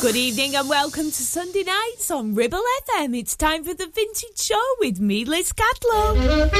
Good evening and welcome to Sunday nights on Ribble FM. It's time for the Vintage Show with me, Liz Catlow.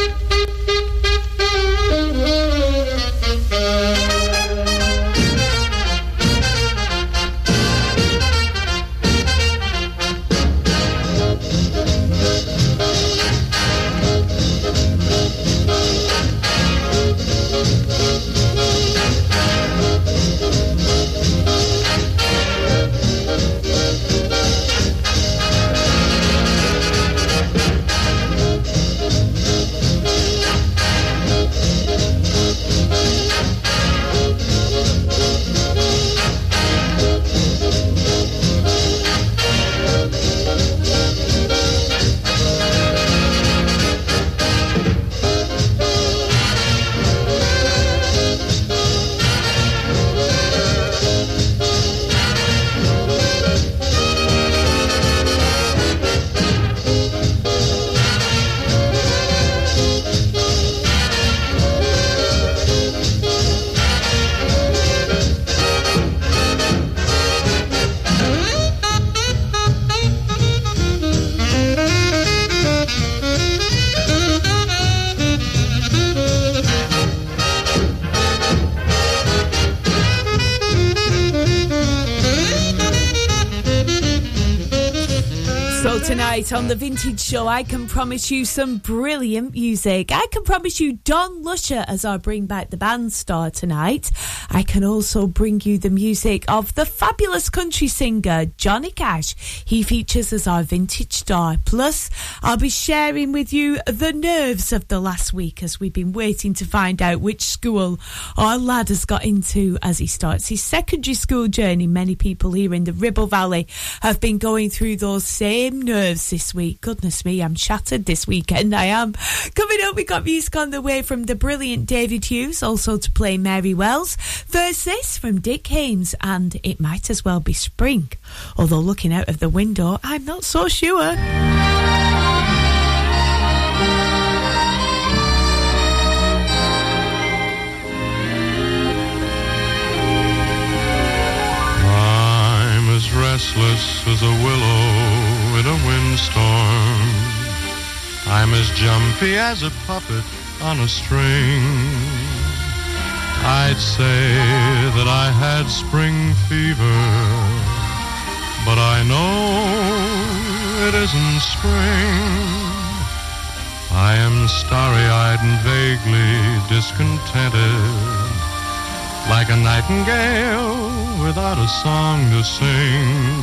On the Vintage Show, I can promise you some brilliant music. I can promise you Don Lusher as I bring back the band star tonight. I can also bring you the music of the fabulous country singer Johnny Cash. He features as our vintage star. Plus, I'll be sharing with you the nerves of the last week as we've been waiting to find out which school our lad has got into as he starts his secondary school journey. Many people here in the Ribble Valley have been going through those same nerves this week. Goodness me, I'm shattered this weekend. I am. Coming up, we got music on the way from the brilliant David Hughes, also to play Mary Wells. First, this from Dick Haymes, and it might as well be spring. Although looking out of the window, I'm not so sure. I'm as restless as a willow in a windstorm. I'm as jumpy as a puppet on a string. I'd say that I had spring fever, but I know it isn't spring. I am starry-eyed and vaguely discontented, like a nightingale without a song to sing.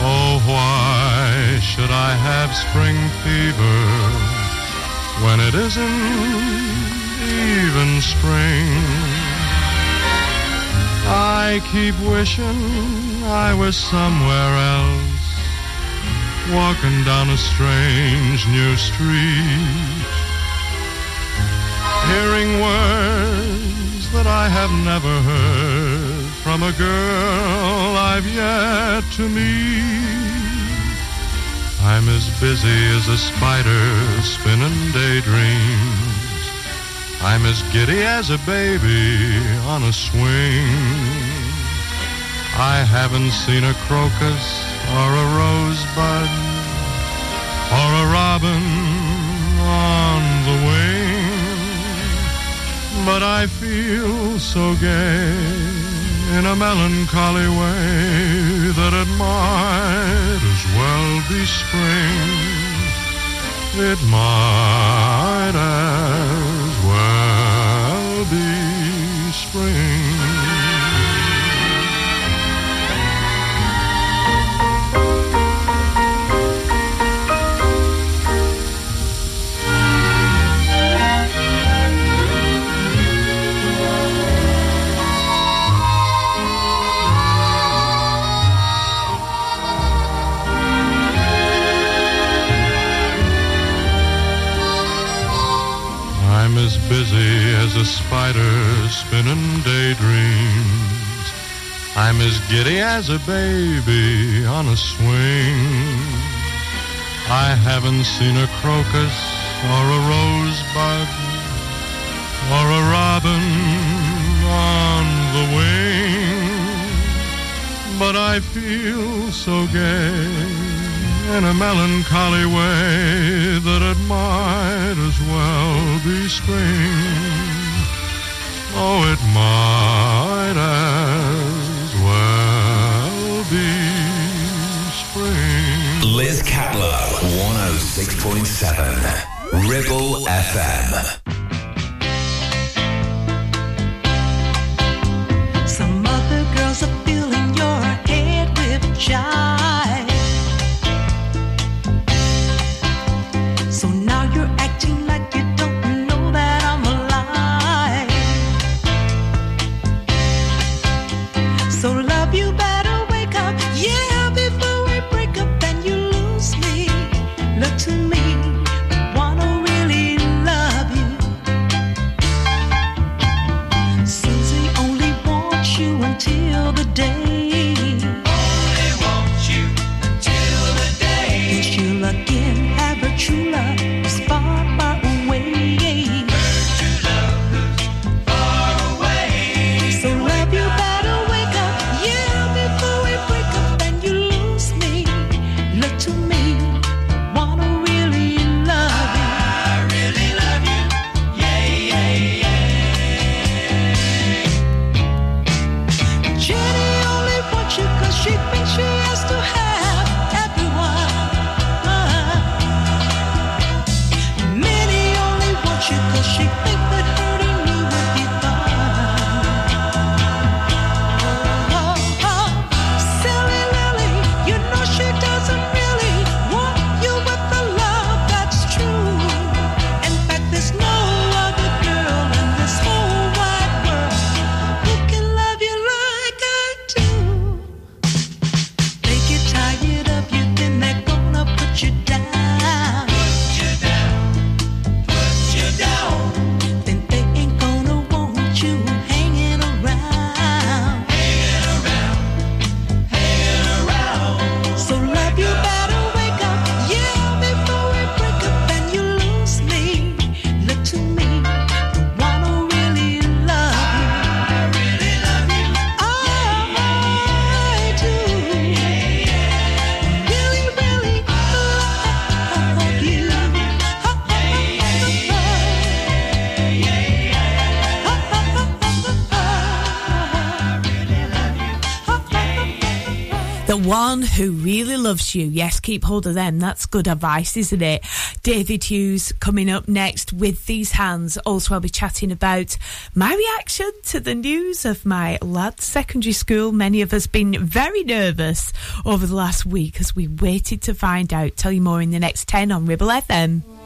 Oh, why should I have spring fever when it isn't even spring? I keep wishing I was somewhere else, walking down a strange new street, hearing words that I have never heard from a girl I've yet to meet. I'm as busy as a spider spinning daydreams. I'm as giddy as a baby on a swing. I haven't seen a crocus or a rosebud or a robin on the wing, but I feel so gay in a melancholy way that it might as well be spring. It might as be spring. I'm as busy as a spider spinning daydreams. I'm as giddy as a baby on a swing. I haven't seen a crocus or a rosebud or a robin on the wing. but I feel so gay in a melancholy way that it might as well be spring. Oh, it might as well be spring. Liz Catlow, 106.7, Ribble FM. One who really loves you. Yes, keep hold of them. That's good advice, isn't it? David Hughes coming up next with these hands. Also, I'll be chatting about my reaction to the news of my lad's secondary school. Many of us been very nervous over the last week as we waited to find out. Tell you more in the next 10 on Ribble FM. FM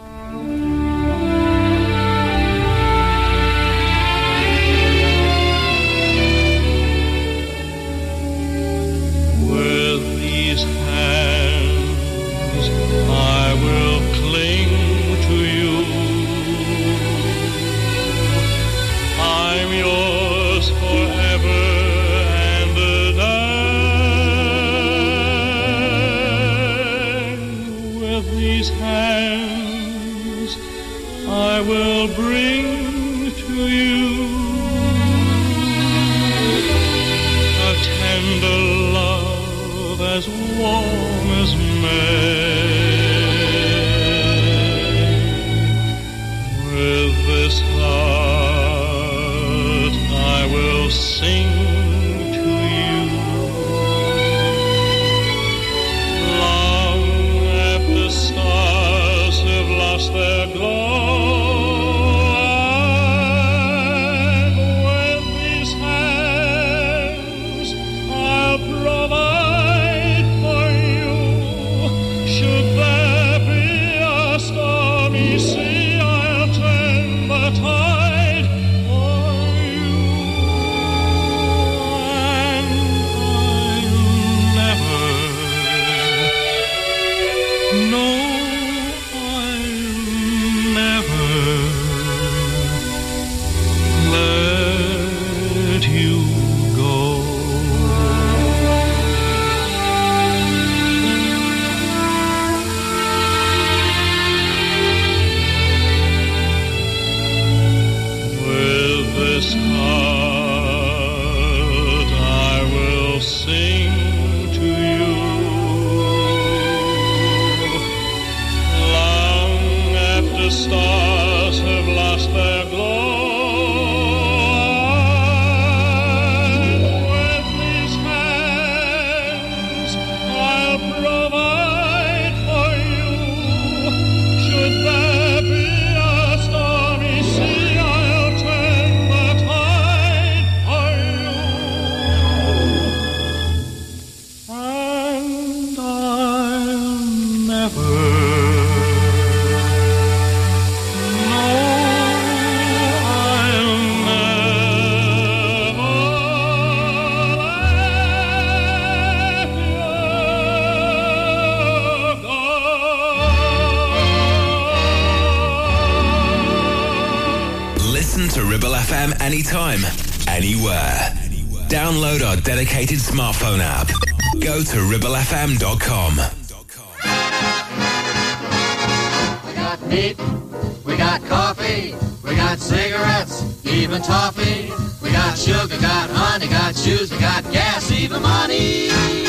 even money. We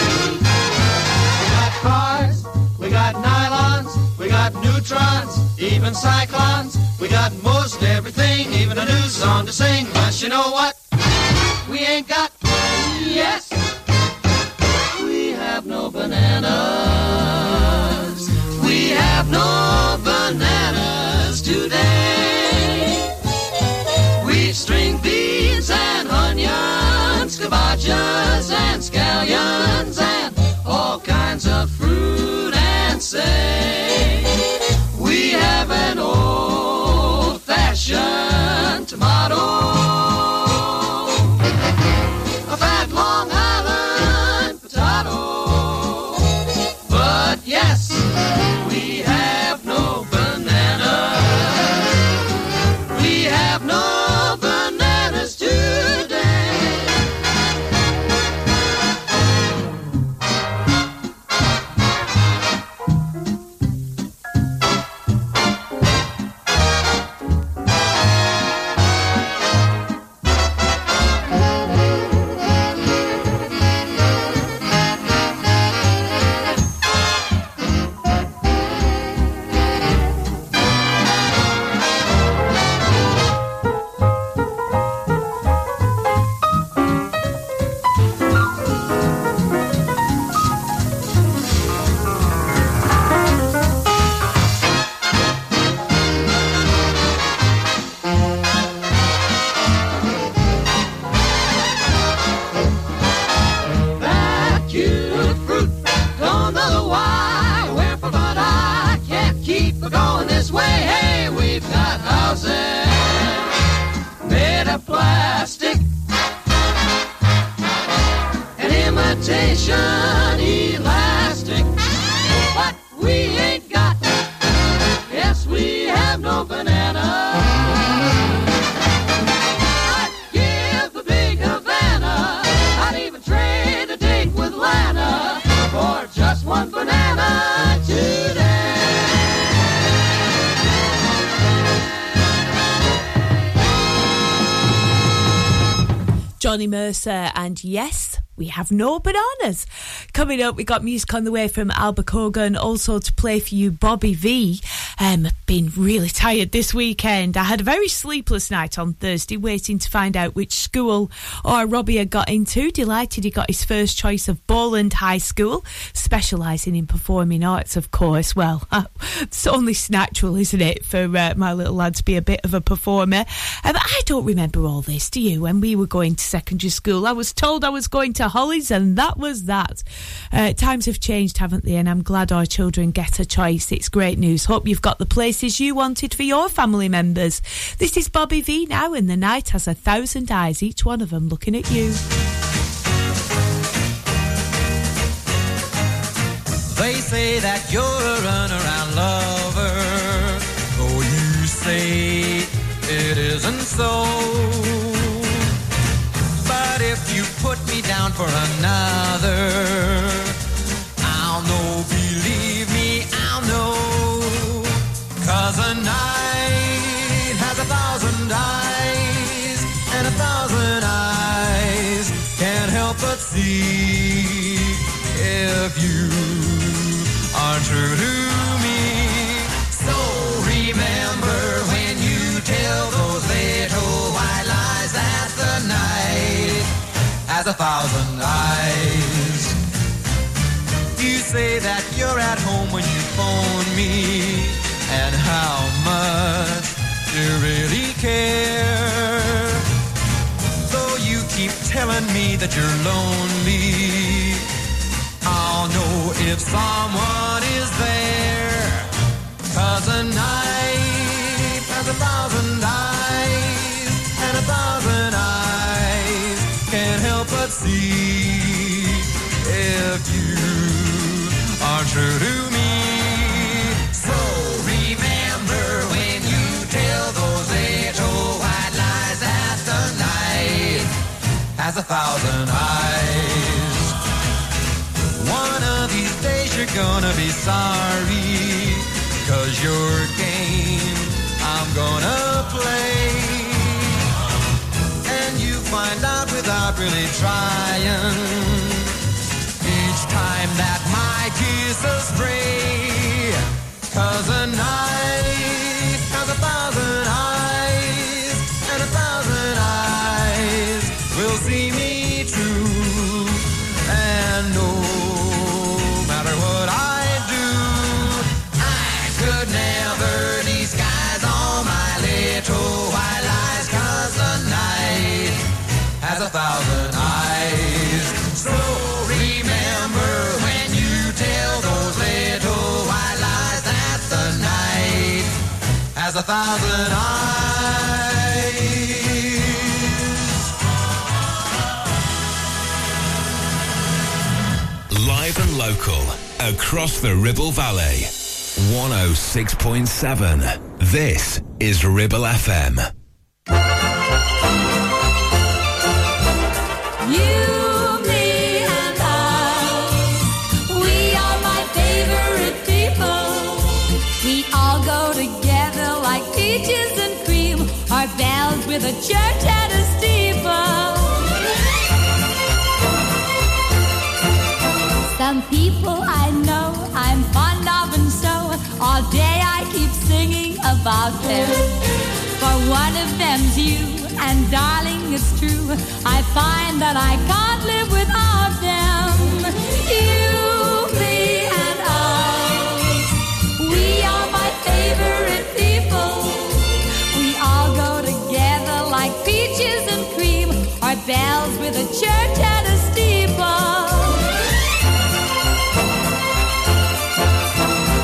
got cars, we got nylons, we got neutrons, even cyclones. We got most everything, even a new song to sing. But you know what? Say. We have an old fashioned tomato. Yes, we have no bananas. Coming up, we got music on the way from Alma Cogan, also to play for you Bobby Vee. Um, been really tired this weekend. I had a very sleepless night on Thursday, waiting to find out which school or Robbie had got into. Delighted he got his first choice of Bowland High School, specialising in performing arts, of course. Well, it's only natural, isn't it, for uh, my little lad to be a bit of a performer? Um, I don't remember all this, do you? When we were going to secondary school, I was told I was going to Holly's, and that was that. Uh, times have changed, haven't they? And I'm glad our children get a choice. It's great news. Hope you've got the places you wanted for your family members. This is Bobby Vee now, and the night has a thousand eyes, each one of them looking at you. They say that you're a runaround lover, though you say it isn't so. But if you put me down for another, true to me. So remember when you tell those little white lies that the night has a thousand eyes. You say that you're at home when you phone me, and how much you really care. Though you keep telling me that you're lonely, if someone is there. Cause a night has a thousand eyes, and a thousand eyes can't help but see if you are true to me. So remember when you tell those little white lies that the has a thousand eyes. Gonna be sorry, cause your game I'm gonna play. And you find out without really trying. Each time that my kisses stray, cause a knife thousand eyes. Live and local across the Ribble Valley. 106.7. This is Ribble FM. With a church and a steeple. Some people I know I'm fond of, and so all day I keep singing about them. For one of them's you, and darling, it's true. I find that I can't live without them. Bells with a church and a steeple.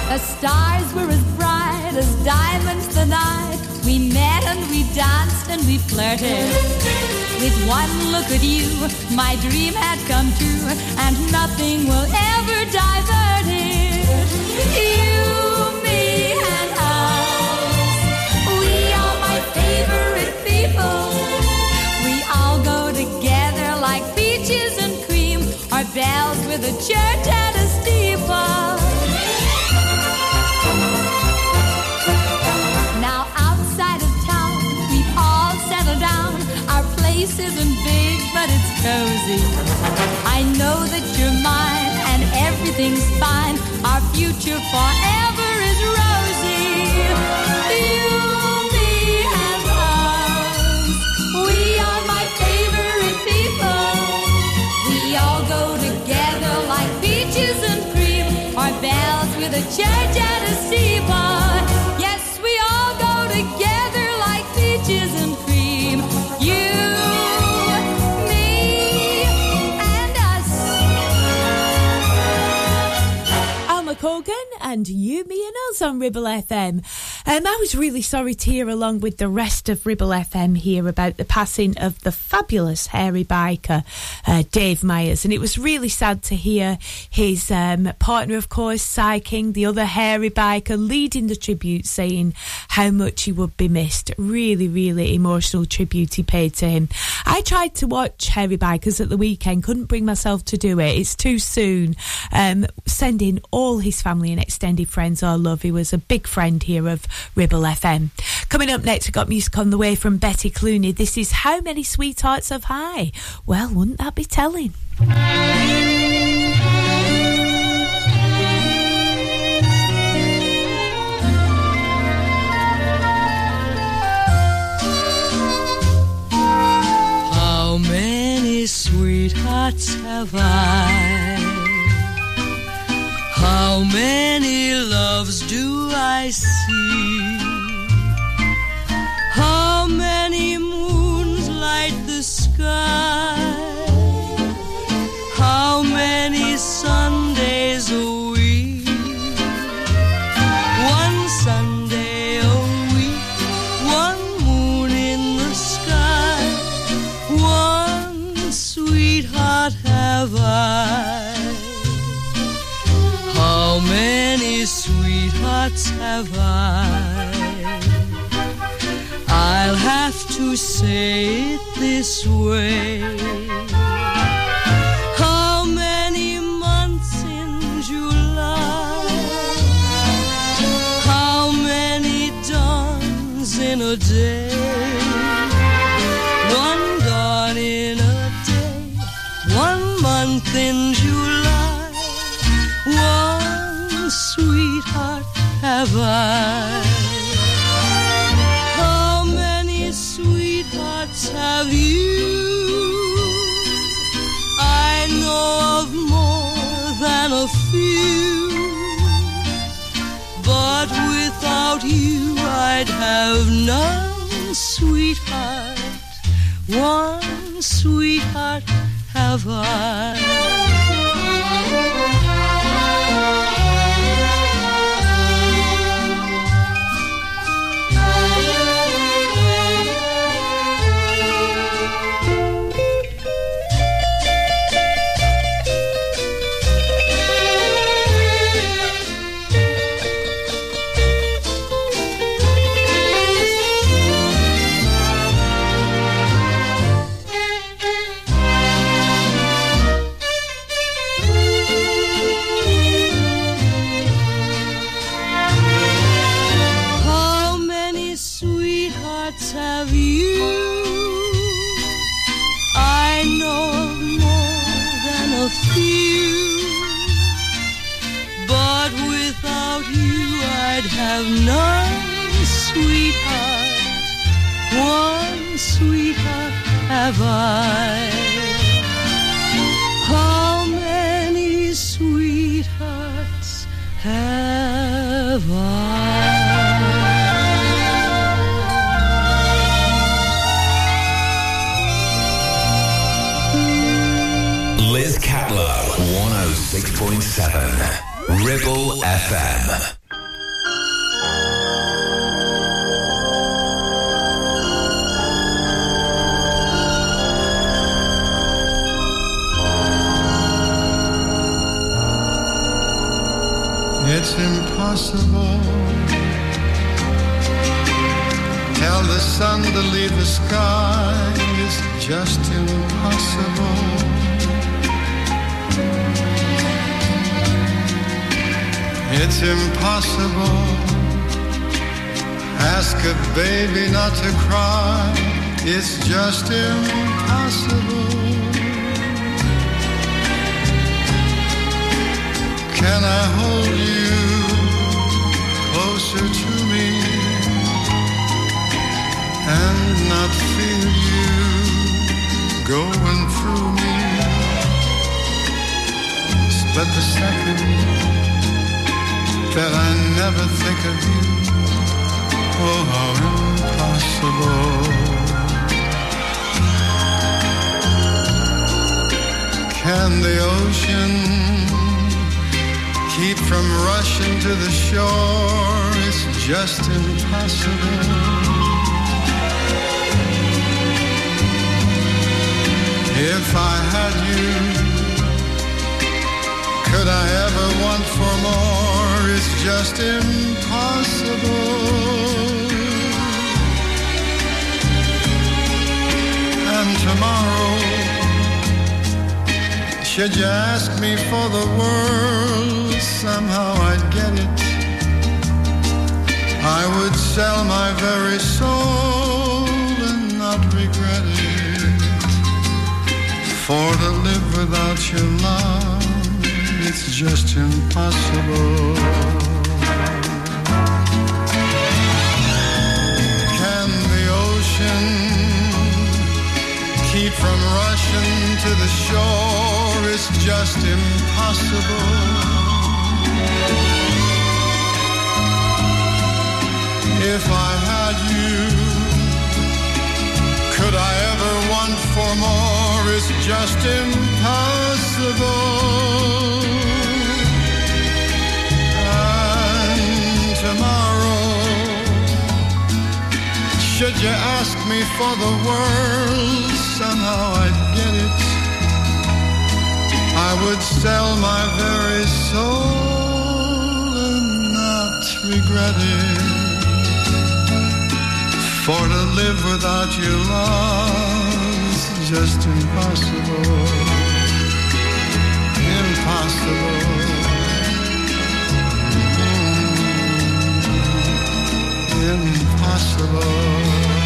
The stars were as bright as diamonds the night we met and we danced and we flirted. With one look at you, my dream had come true, and nothing will ever divert it. You, me, and us, we are my favorite people. Cozy. I know that you're mine and everything's fine. Our future forever and You, Me and Us on Ribble FM. Um, I was really sorry to hear, along with the rest of Ribble FM, here about the passing of the fabulous hairy biker, uh, Dave Myers. And it was really sad to hear his um, partner, of course, Si King, the other hairy biker, leading the tribute, saying how much he would be missed. Really, really emotional tribute he paid to him. I tried to watch Hairy Bikers at the weekend, couldn't bring myself to do it. It's too soon. Um, sending all his family and extended friends our love. He was a big friend here of Ribble FM. Coming up next, we've got music on the way from Betty Clooney. This is How Many Sweethearts Have I? Well, wouldn't that be telling? How many sweethearts have I? How many loves do I see? How many moons light the sky? How many Sundays a week? One Sunday a week, one moon in the sky, one sweetheart have I. sweethearts have I? I'll have to to say it this way. How many months in July? How many dawns in a day? Have I. How many sweethearts have you? I know of more than a few. But without you, I'd have none, sweetheart. One sweetheart have How few. But without you, I'd have none, sweetheart. One sweetheart have I. How many sweethearts have I? 106.7. Ribble FM. It's impossible. Tell the sun to leave the sky. It's just impossible. It's impossible. Ask a baby not to cry. It's just impossible. Can I hold you closer to me and not feel you going through me? Split the second that I never think of you. Oh, how impossible. Can the ocean keep from rushing to the shore. It's just impossible. If I had you, could I ever want for more? It's just impossible. And tomorrow, should you ask me for the world, somehow I'd get it. I would sell my very soul and not regret it. For to live without your love, it's just impossible. Can the ocean keep from rushing to the shore is just impossible. If I had you, could I ever want for more? It's just impossible. Tomorrow, should you ask me for the world, somehow I'd get it. I would sell my very soul and not regret it. For to live without your love is just impossible. Impossible. Impossible.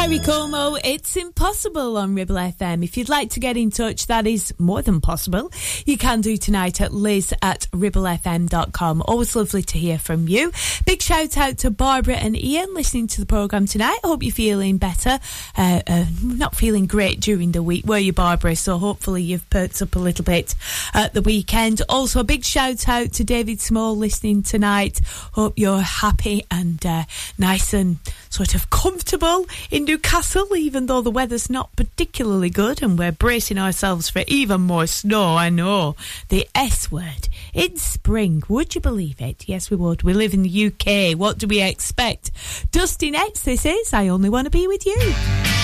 Perry Como, it's impossible on Ribble FM. If you'd like to get in touch, that is more than possible. You can do tonight at liz at ribblefm.com. Always lovely to hear from you. Big shout out to Barbara and Ian listening to the programme tonight. I hope you're feeling better. Uh, uh, not feeling great during the week, were you, Barbara? So hopefully you've perked up a little bit at the weekend. Also, a big shout out to David Small listening tonight. Hope you're happy and uh, nice and sort of comfortable in Newcastle, even though the weather's not particularly good and we're bracing ourselves for even more snow. I know. The S word. It's spring. Would you believe it? Yes, we would. We live in the UK. What do we expect? Dusty next, this is I Only Want to Be With You.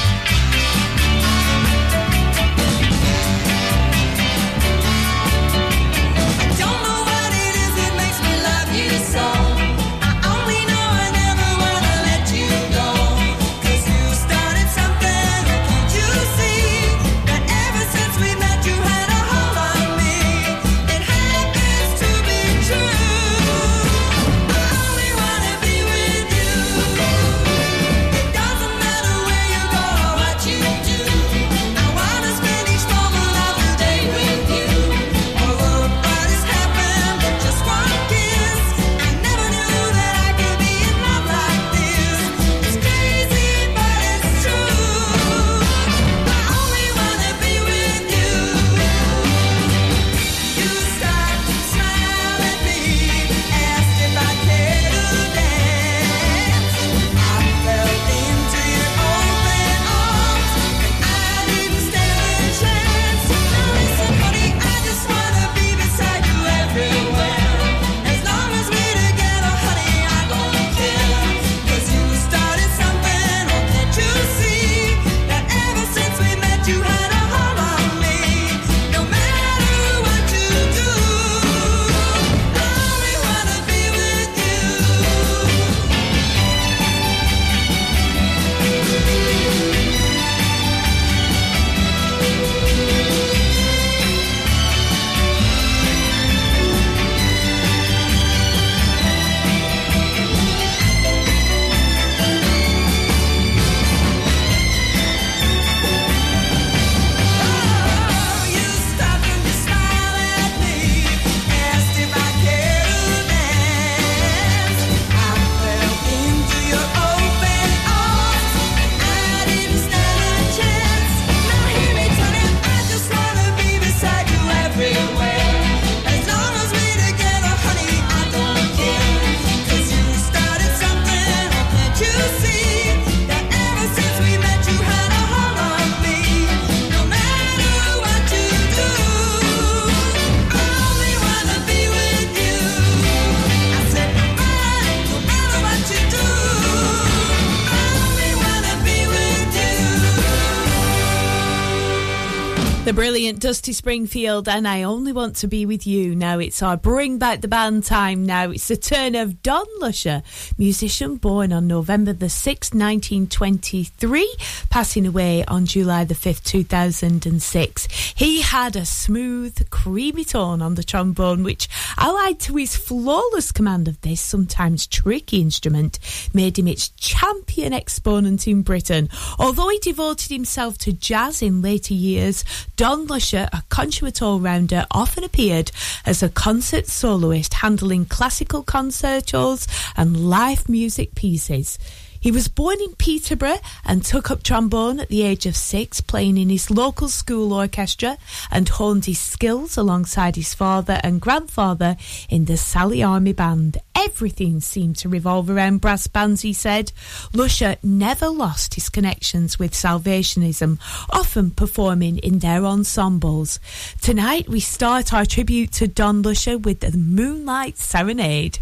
Dusty Springfield, and I only want to be with you. Now it's our Bring Back the Band time. Now it's the turn of Don Lusher, musician born on November the 6th, 1923, passing away on July the 5th, 2006. He had a smooth, creamy tone on the trombone, which, allied to his flawless command of this sometimes tricky instrument, made him its champion exponent in Britain. Although he devoted himself to jazz in later years, Don Lusher, a consummate all-rounder, often appeared as a concert soloist, handling classical concertos and live music pieces. He was born in Peterborough and took up trombone at the age of six, playing in his local school orchestra and honed his skills alongside his father and grandfather in the Sally Army Band. Everything seemed to revolve around brass bands, he said. Lusher never lost his connections with Salvationism, often performing in their ensembles. Tonight we start our tribute to Don Lusher with the Moonlight Serenade.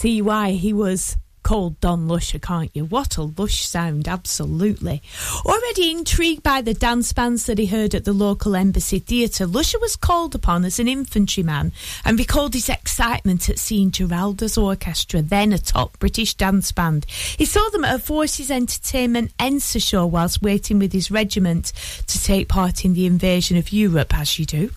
See why he was called Don Lusher, can't you? What a lush sound, absolutely. Already intrigued by the dance bands that he heard at the local Embassy Theatre, Lusher was called upon as an infantryman and recalled his excitement at seeing Geraldo's Orchestra, then a top British dance band. He saw them at a Forces Entertainment Ensa show whilst waiting with his regiment to take part in the invasion of Europe, as you do.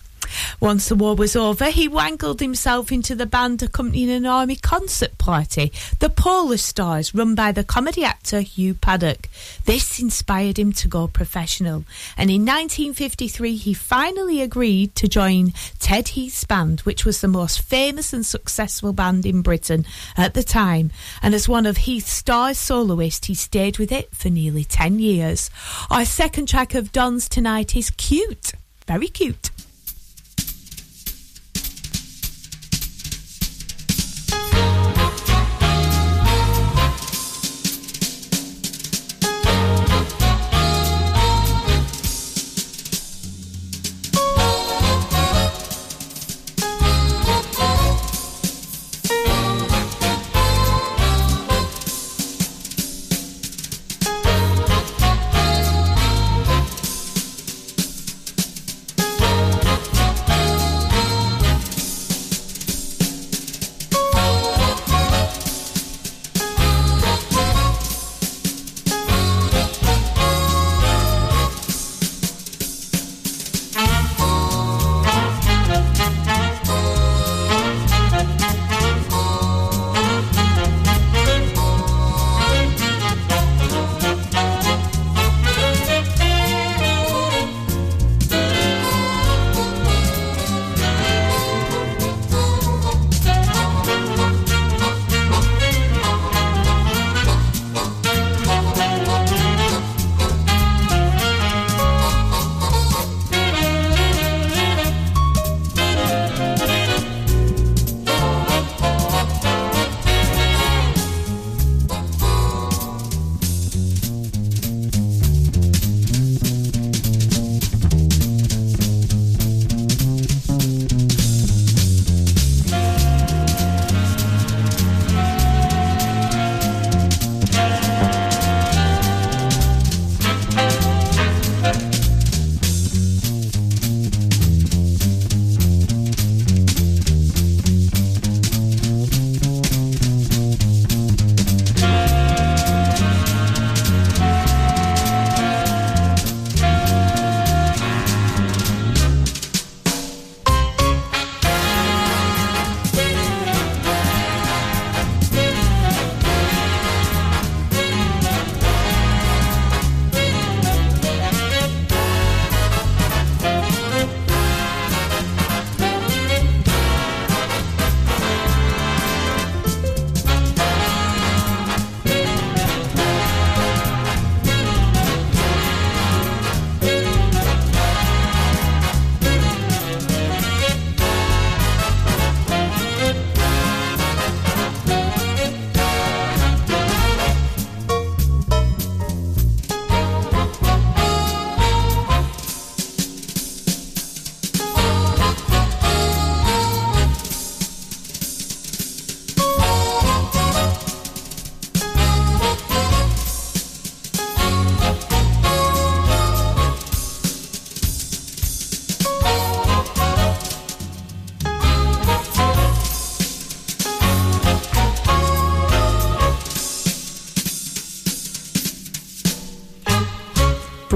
Once the war was over, he wangled himself into the band accompanying an army concert party, the Polar Stars, run by the comedy actor Hugh Paddick. This inspired him to go professional, and in 1953 he finally agreed to join Ted Heath's band, which was the most famous and successful band in Britain at the time. And as one of Heath's stars soloist, he stayed with it for nearly 10 years. Our second track of Don's tonight is Cute. Very cute.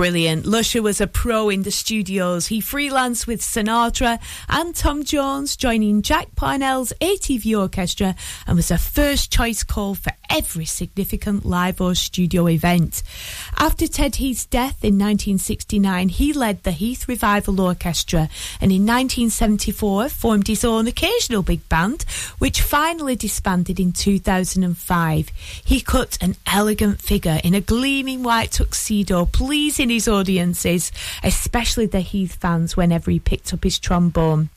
Brilliant. Lusher was a pro in the studios. He freelanced with Sinatra and Tom Jones, joining Jack Parnell's ATV Orchestra, and was a first choice call for every significant live or studio event. After Ted Heath's death in 1969, he led the Heath Revival Orchestra and in 1974 formed his own occasional big band, which finally disbanded in 2005. He cut an elegant figure in a gleaming white tuxedo, pleasing his audiences, especially the Heath fans, whenever he picked up his trombone.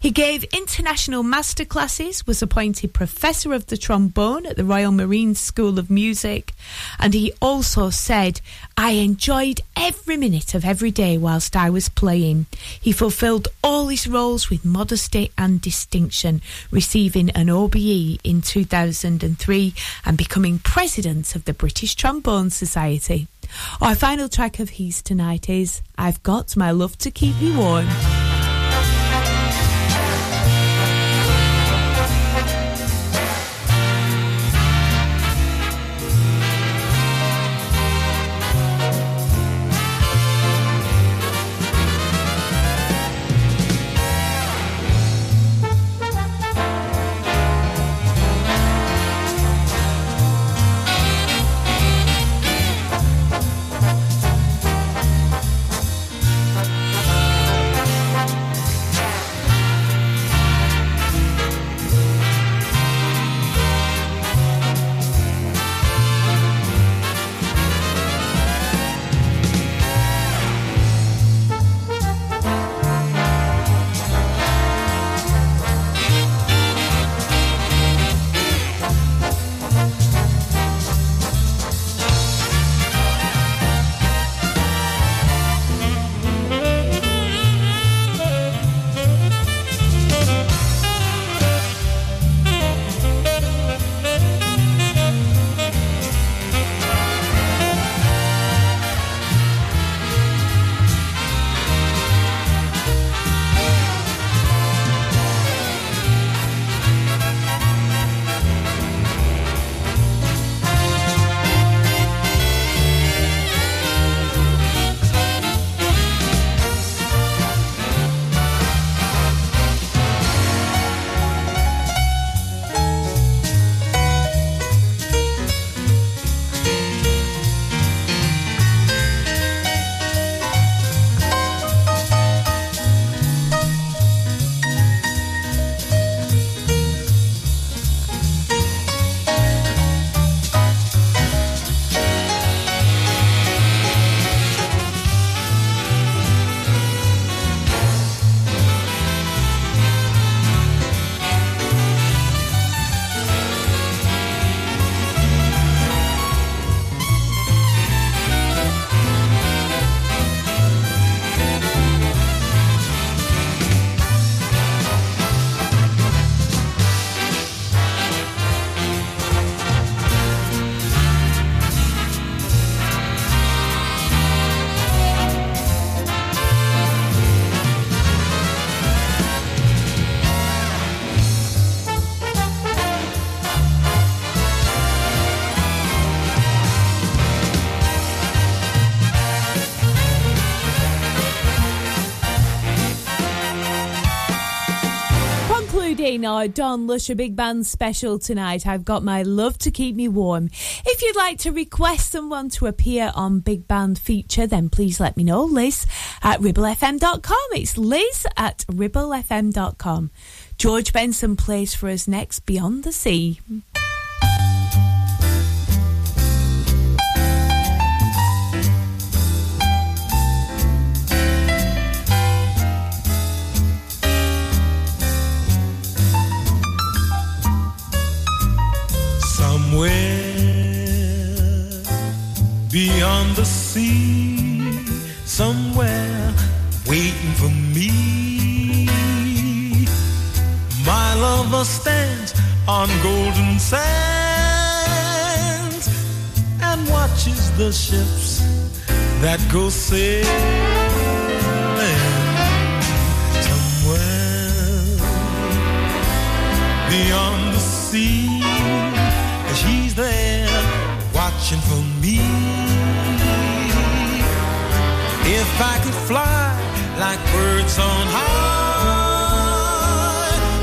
He gave international masterclasses, was appointed Professor of the Trombone at the Royal Marine School of Music, and he also said, I enjoyed every minute of every day whilst I was playing. He fulfilled all his roles with modesty and distinction, receiving an OBE in 2003 and becoming President of the British Trombone Society. Our final track of his tonight is I've Got My Love to Keep Me Warm. Concluding our Don Lusher Big Band special tonight, I've got my Love to Keep Me Warm. If you'd like to request someone to appear on Big Band feature, then please let me know. Liz at ribblefm.com. It's Liz at ribblefm.com. George Benson plays for us next, Beyond the Sea. Somewhere beyond the sea, somewhere waiting for me. My lover stands on golden sands and watches the ships that go sailing somewhere beyond the sea. There watching for me. If I could fly like birds on high,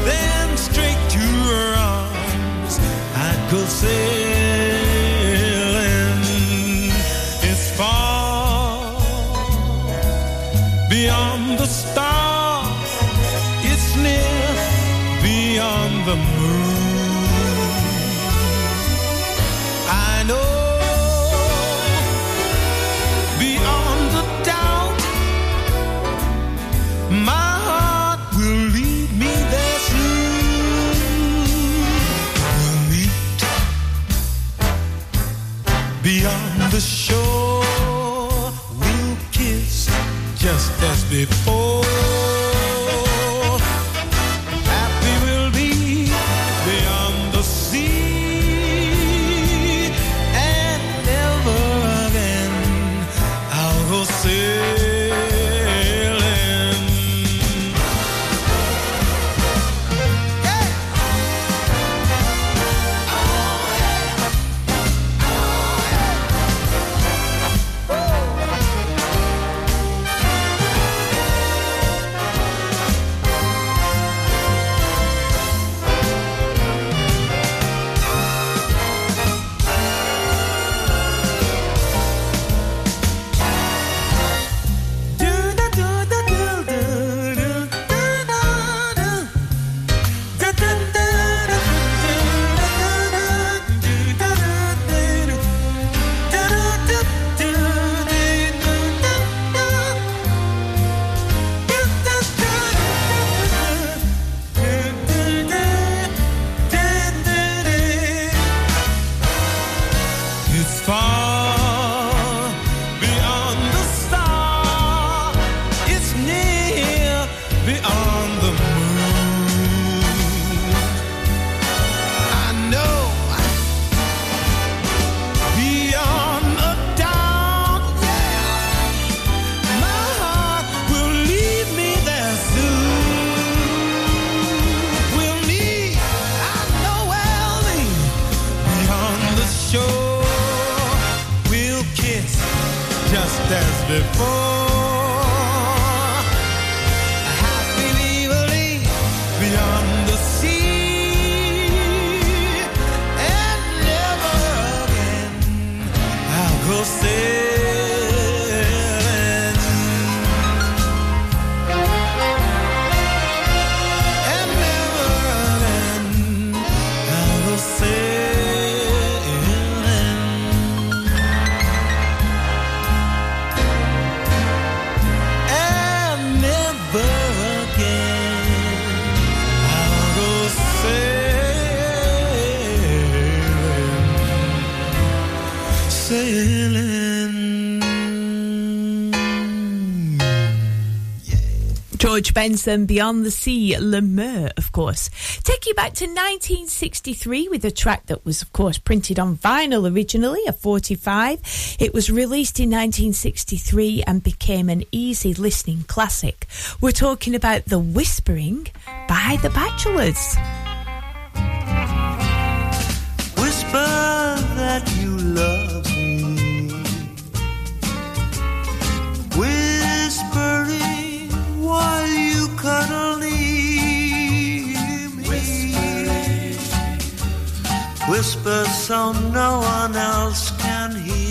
then straight to her arms I'd go sailing. us before. and Beyond the Sea, La Mer, of course. Take you back to 1963 with a track that was, of course, printed on vinyl originally, a 45. It was released in 1963 and became an easy listening classic. We're talking about The Whispering by The Bachelors. whisper so no one else can hear.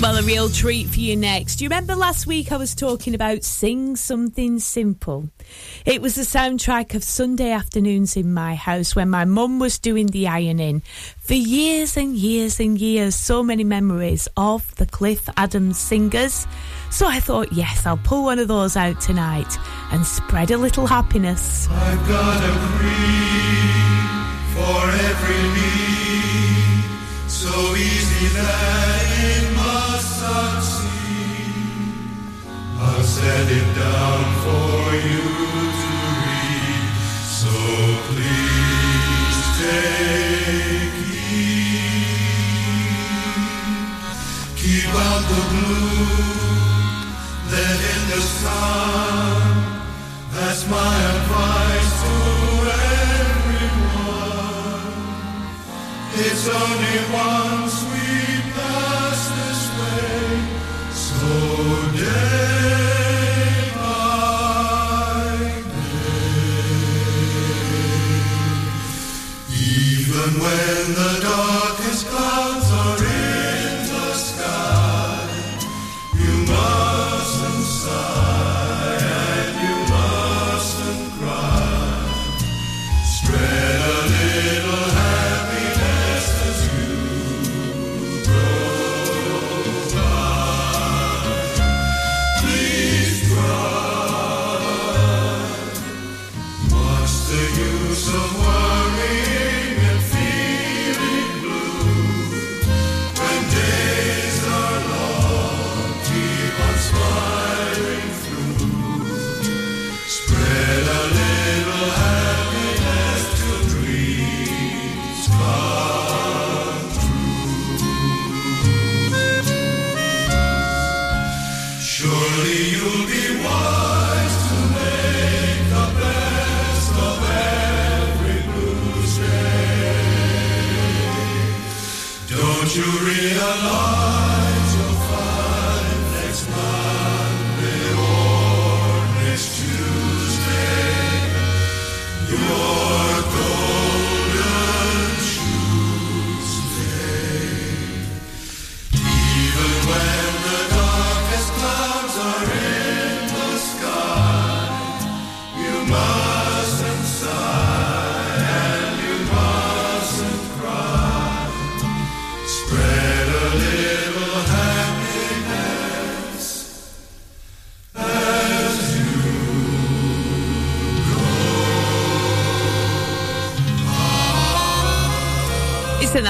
Well, a real treat for you next. Do you remember last week I was talking about Sing Something Simple? It was the soundtrack of Sunday afternoons in my house when my mum was doing the ironing. For years and years and years, so many memories of the Cliff Adams singers. So I thought, yes, I'll pull one of those out tonight and spread a little happiness. I've got a creed for every need, so easy that set it down for you to read, so please take heed. Keep out the in the sun. That's my advice to everyone. It's only one pass this way, so day when the darkest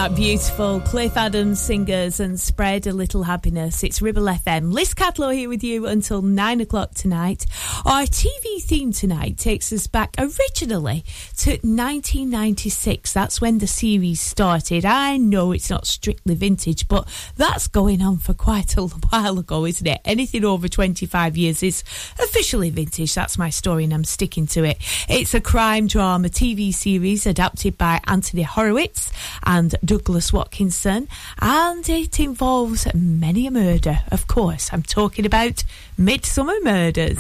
that beautiful? Cliff Adams singers and spread a little happiness. It's Ribble FM. Liz Catlow here with you until nine o'clock tonight. Our TV theme tonight takes us back originally to 1996. That's when the series started. I know it's not strictly vintage, but that's going on for quite a while ago, isn't it? Anything over 25 years is officially vintage. That's my story and I'm sticking to it. It's a crime drama TV series adapted by Anthony Horowitz and Douglas Watkinson, and it involves many a murder. Of course, I'm talking about Midsomer Murders.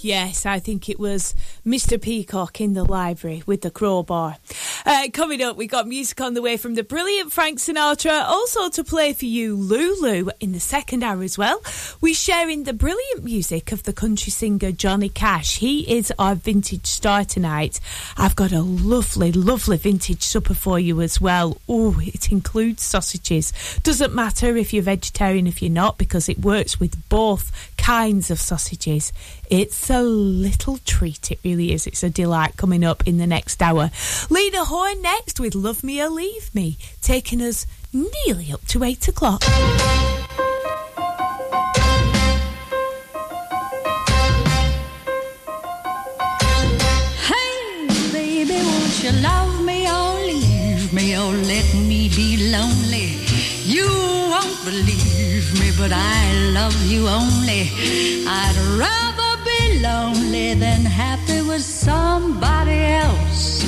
Yes, I think it was Mr. Peacock in the library with the crowbar. Uh, coming up, we got music on the way from the brilliant Frank Sinatra. Also to play for you, Lulu, in the second hour as well. We're sharing the brilliant music of the country singer Johnny Cash. He is our vintage star tonight. I've got a lovely, lovely vintage supper for you as well. Oh, it includes sausages. Doesn't matter if you're vegetarian, if you're not, because it works with both kinds of sausages. It's a little treat, it really is. It's a delight coming up in the next hour. Lena Horne next with Love Me or Leave Me, taking us nearly up to eight o'clock. Hey, baby, won't you love me or leave me or let me be lonely? You won't believe me, but I love you only. I'd rather lonely than happy with somebody else.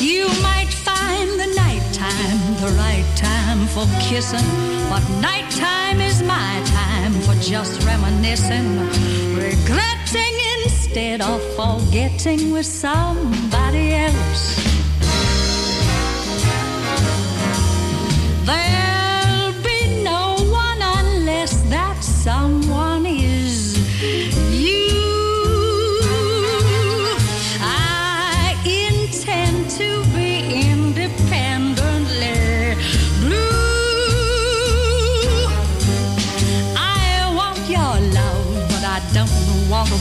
You might find the nighttime the right time for kissing, but nighttime is my time for just reminiscing, regretting instead of forgetting with somebody else. There'll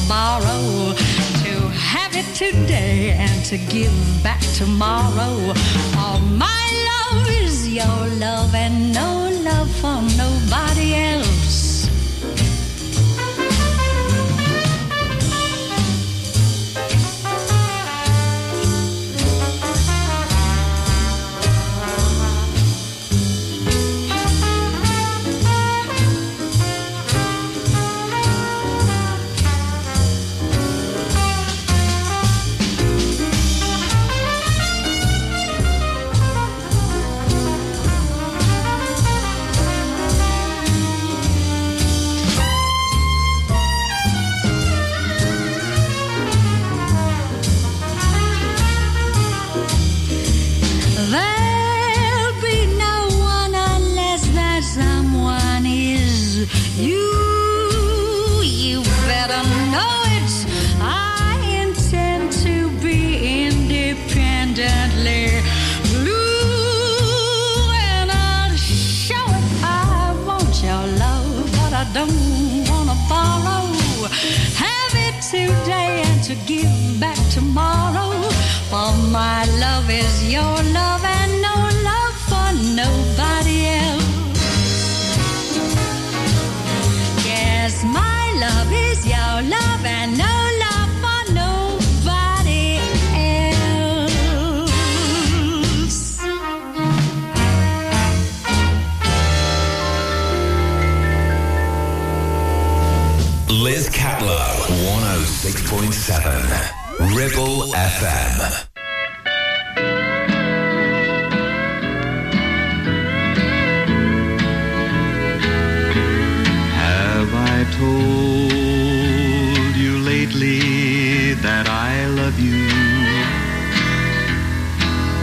don't want to borrow. To have it today and to give back tomorrow. All my love is your love and no 106.7. Ribble FM. Have I told you lately that I love you?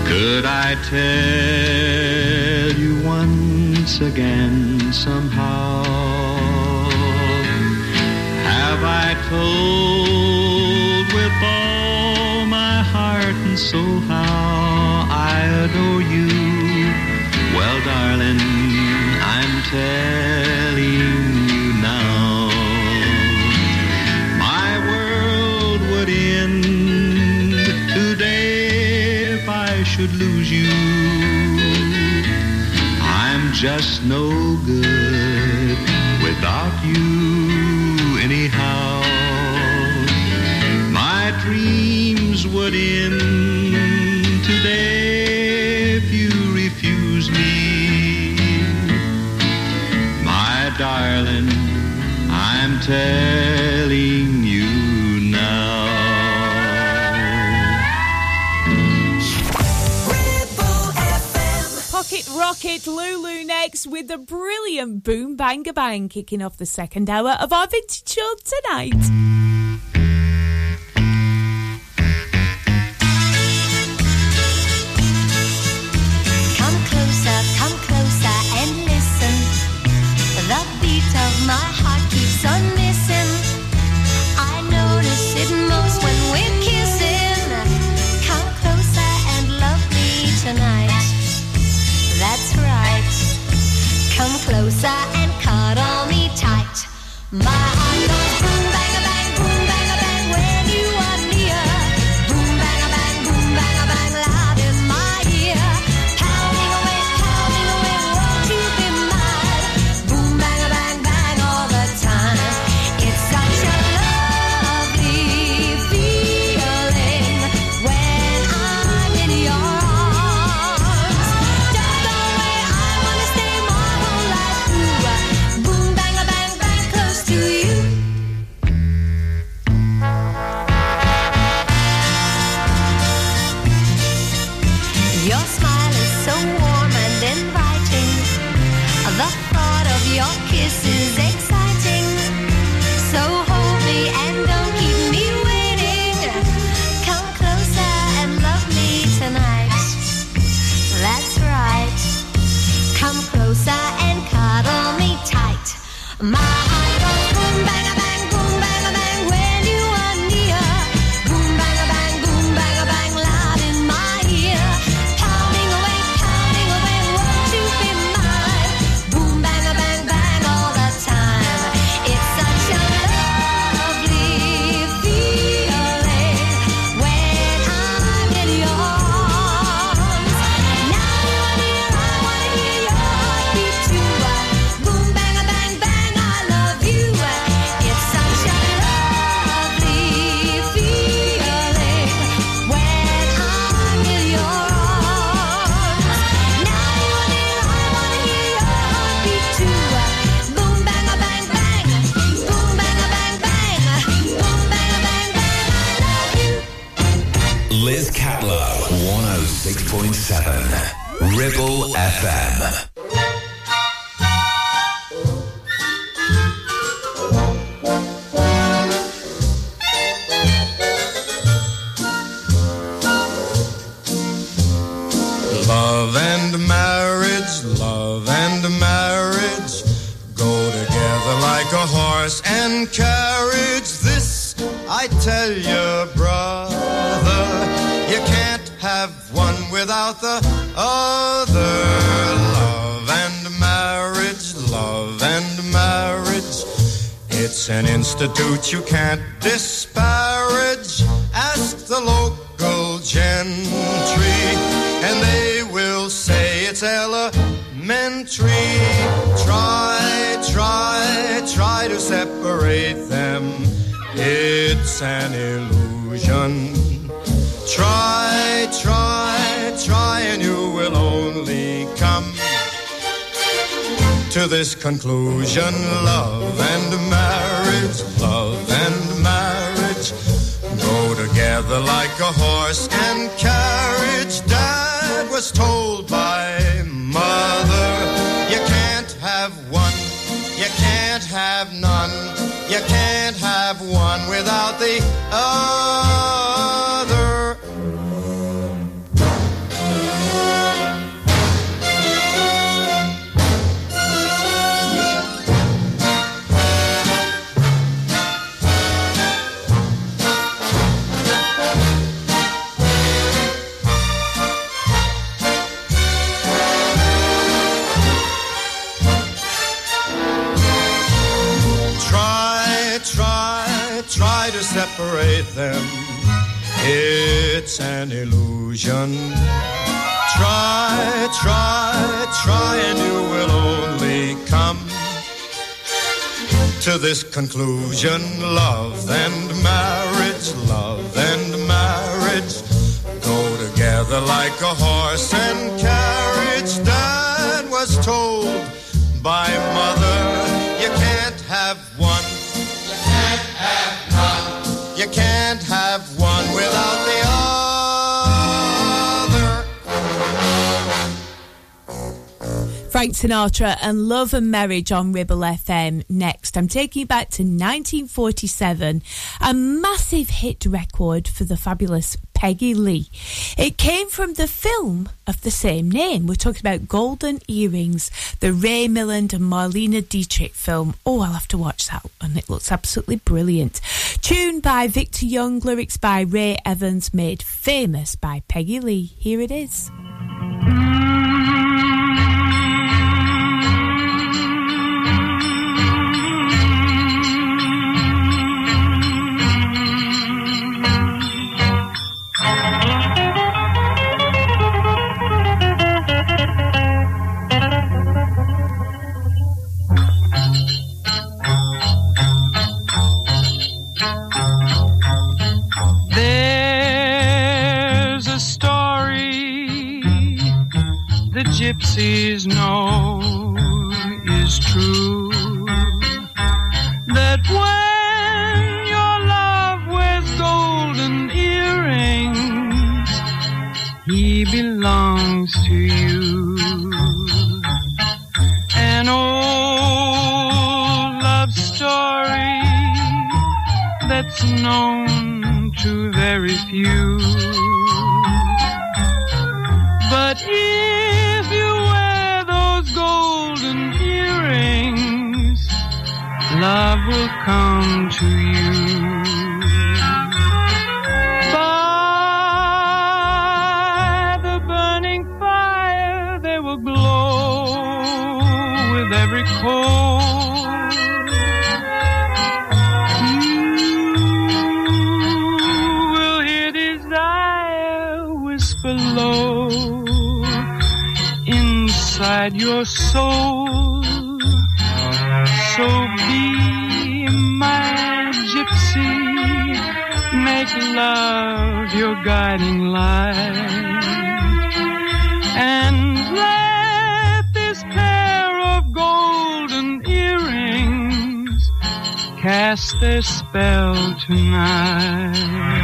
Could I tell you once again somehow? Telling you now. My world would end today if I should lose you. I'm just no good without you anyhow. My dreams would end telling you now. Pocket Rocket Lulu next with the brilliant Boom Bang Bang kicking off the second hour of our Vintage Show tonight. prostitutes you can't disparage. Ask the local gentry, and they will say it's elementary. Try, try, try to separate them. It's an illusion. Try, try, try, and you will only come to this conclusion love and marriage words, love and marriage go together like a horse and carriage. illusion. Try, try, try, and you will only come to this conclusion. Love and marriage, love and marriage go together like a horse and carriage. Dad was told by mother. Frank Sinatra and Love and Marriage on Ribble FM. Next, I'm taking you back to 1947, a massive hit record for the fabulous Peggy Lee. It came from the film of the same name. We're talking about Golden Earrings, the Ray Milland and Marlene Dietrich film. Oh, I'll have to watch that one. It looks absolutely brilliant. Tune by Victor Young, lyrics by Ray Evans, made famous by Peggy Lee. Here it is. Gypsies know is true. That when your love wears golden earrings, he belongs to you. An old love story that's known to very few. But if love will come to you. By the burning fire, they will glow with every coal. You will hear desire whisper low inside your soul. So be my gypsy, make love your guiding light, and let this pair of golden earrings cast their spell tonight.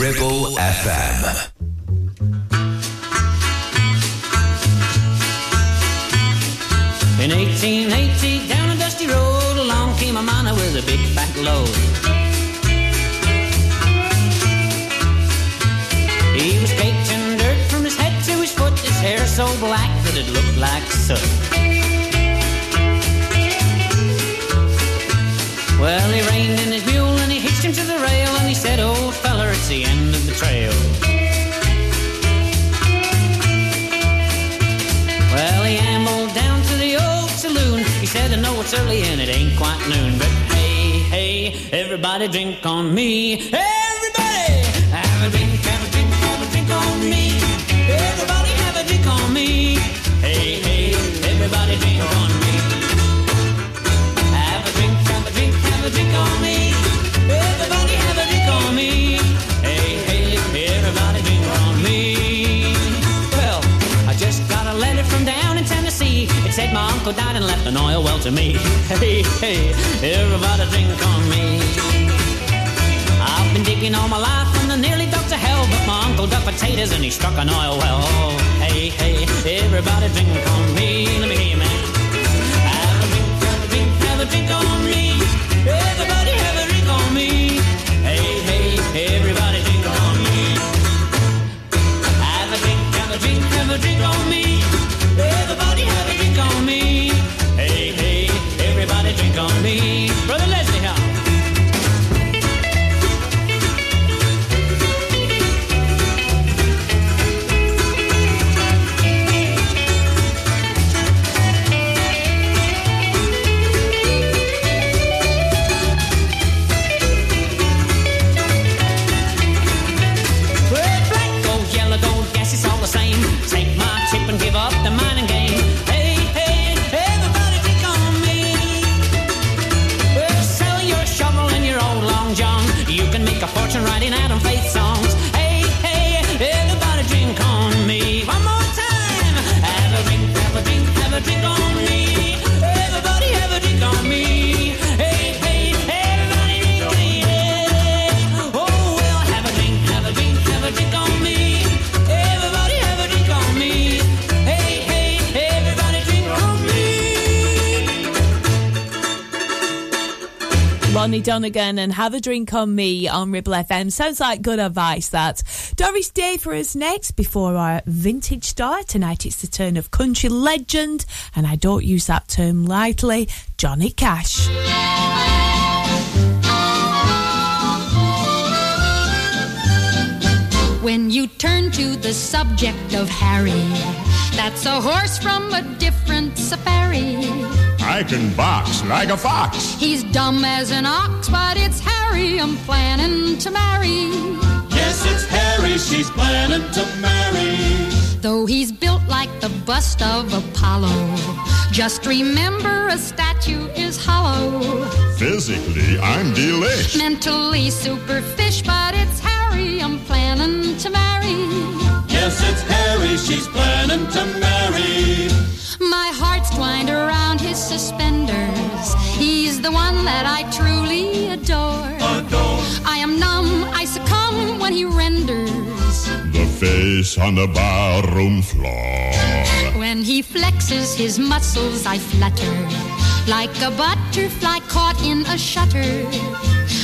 Ribble FM. In 1880, down a dusty road, along came a miner with a big fat load. He was caked in dirt from his head to his foot, his hair so black that it looked like soot. silly and it ain't quite noon. But hey, hey, everybody drink on me. Hey! uncle died and left an oil well to me. Hey, hey, everybody drink on me. I've been digging all my life and I nearly dug to hell, but my uncle dug potatoes and he struck an oil well. Hey, hey, everybody drink on me. Let me hear you, man. Have a drink, have a drink, have a drink on me. Mm. Donegan and Have a Drink on Me on Ribble FM. Sounds like good advice, that. Doris Day for us next before our vintage star. Tonight it's the turn of country legend, and I don't use that term lightly, Johnny Cash. When you turn to the subject of Harry, that's a horse from a different safari. I can box like a fox. He's dumb as an ox, but it's Harry I'm planning to marry. Yes, it's Harry she's planning to marry. Though he's built like the bust of Apollo, just remember a statue is hollow. Physically, I'm delish. Mentally, superfish, but it's Harry I'm planning to marry. Yes, it's Harry she's planning to marry. My heart's twined around his suspenders. He's the one that I truly adore. Adore. I am numb, I succumb when he renders the face on the barroom floor. When he flexes his muscles, I flutter like a butterfly caught in a shutter.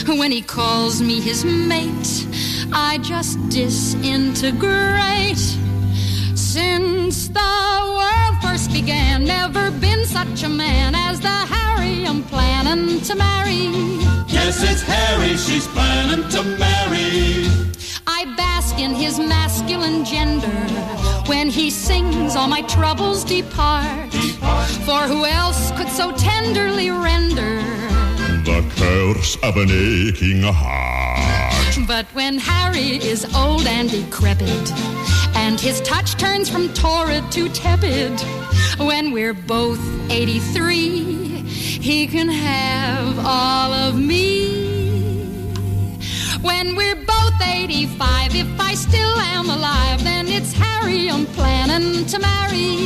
When he calls me his mate, I just disintegrate. Since the world first began, never been such a man as the Harry I'm planning to marry. Yes, it's Harry she's planning to marry. I bask in his masculine gender. When he sings, all my troubles depart. For who else could so tenderly render? The curse of an aching heart. But when Harry is old and decrepit, and his touch turns from torrid to tepid, when we're both 83, he can have all of me. When we're both 85, if I still am alive, then it's Harry I'm planning to marry.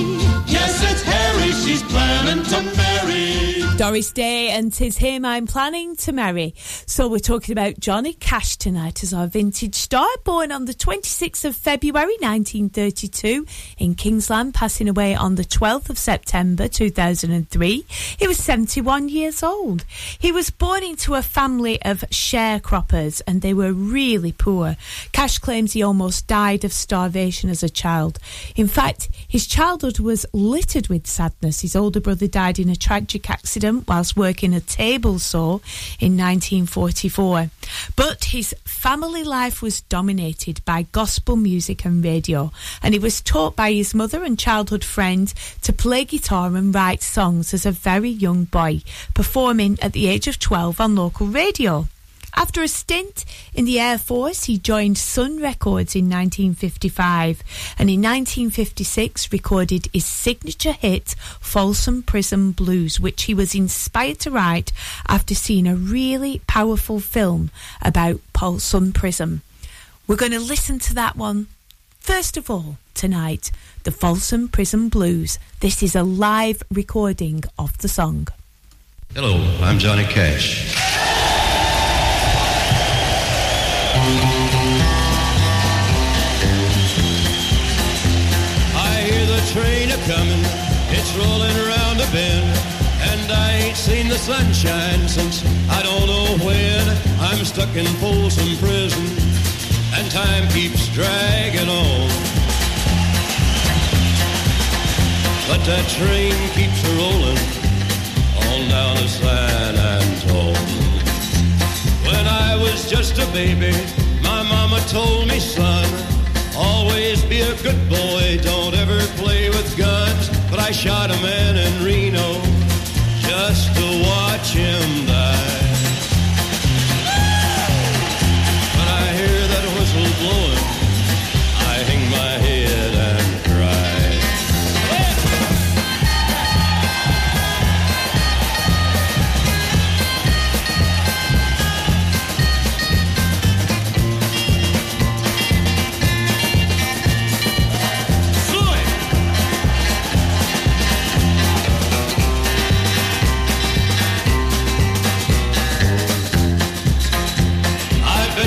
Yes, it's Harry she's planning to marry. Doris Day and tis him I'm planning to marry. So we're talking about Johnny Cash tonight as our vintage star, born on the 26th of February 1932 in Kingsland, passing away on the 12th of September 2003. He was 71 years old. He was born into a family of sharecroppers and they were really poor. Cash claims he almost died of starvation as a child. In fact, his childhood was littered with sadness. His older brother died in a tragic accident whilst working a table saw in 1944. But his family life was dominated by gospel music and radio, and he was taught by his mother and childhood friend to play guitar and write songs as a very young boy, performing at the age of 12 on local radio. After a stint in the Air Force, he joined Sun Records in 1955 and in 1956 recorded his signature hit Folsom Prison Blues, which he was inspired to write after seeing a really powerful film about Folsom Prison. We're going to listen to that one first of all tonight the Folsom Prison Blues. This is a live recording of the song. Hello, I'm Johnny Cash. I hear the train a coming, it's rolling around a bend, and I ain't seen the sunshine since I don't know when. I'm stuck in Folsom Prison, and time keeps dragging on. But that train keeps rolling on down to San Antone. When I was just a baby, my mama told me, son, always be a good boy, don't ever play with guns. But I shot a man in Reno just to watch him die.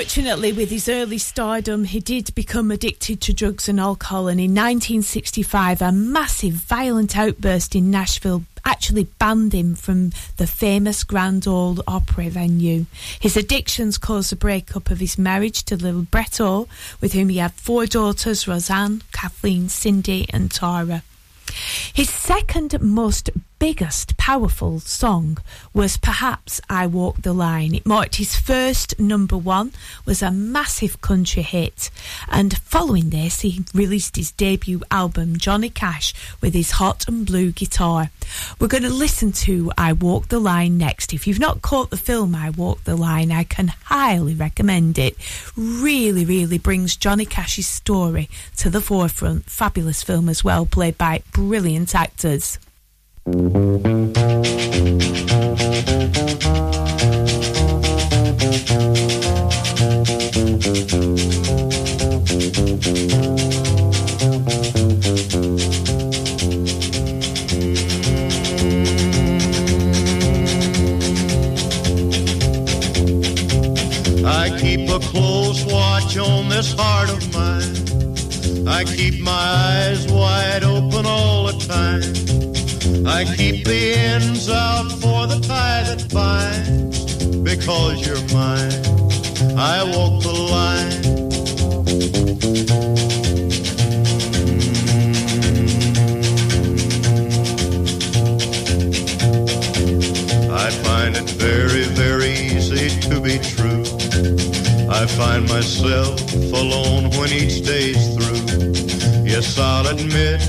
Unfortunately, with his early stardom, he did become addicted to drugs and alcohol, and in 1965, a massive violent outburst in Nashville actually banned him from the famous Grand Ole Opry venue. His addictions caused the breakup of his marriage to little Brett Orr, with whom he had four daughters Rosanne, Kathleen, Cindy, and Tara. His second most biggest powerful song was perhaps I Walk the Line. It marked his first number one, was a massive country hit, and following this he released his debut album Johnny Cash with his hot and blue guitar. We're going to listen to I Walk the Line next. If you've not caught the film I Walk the Line, I can highly recommend it. Really, really brings Johnny Cash's story to the forefront. Fabulous film as well, played by brilliant actors. I keep a close watch on this heart of mine. I keep my eyes wide open all the time. I keep the ends out for the tie that binds. Because you're mine, I walk the line. Mm. I find it very, very easy to be true. I find myself alone when each day's through. Yes, I'll admit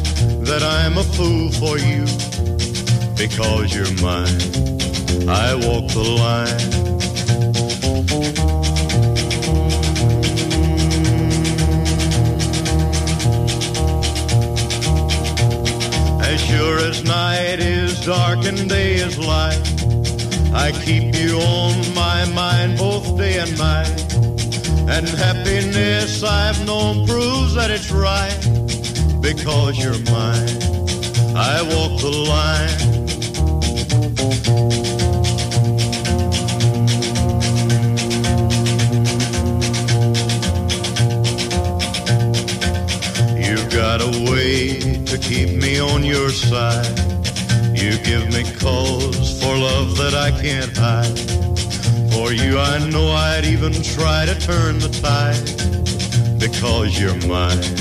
that I'm a fool for you because you're mine. I walk the line. As sure as night is dark and day is light, I keep you on my mind both day and night. And happiness I've known proves that it's right because you're mine. I walk the line. You've got a way to keep me on your side. You give me cause for love that I can't hide. For you, I know I'd even try to turn the tide. Because you're mine,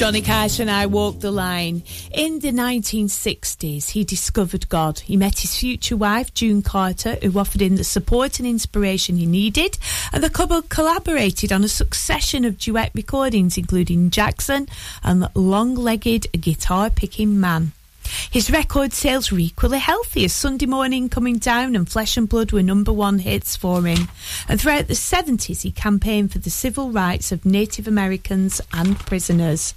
Johnny Cash and I walked the line. In the 1960s, he discovered God. He met his future wife, June Carter, who offered him the support and inspiration he needed, and the couple collaborated on a succession of duet recordings, including Jackson and Long Legged Guitar Picking Man. His record sales were equally healthy as Sunday Morning Coming Down and Flesh and Blood were number one hits for him. And throughout the 70s, he campaigned for the civil rights of Native Americans and prisoners.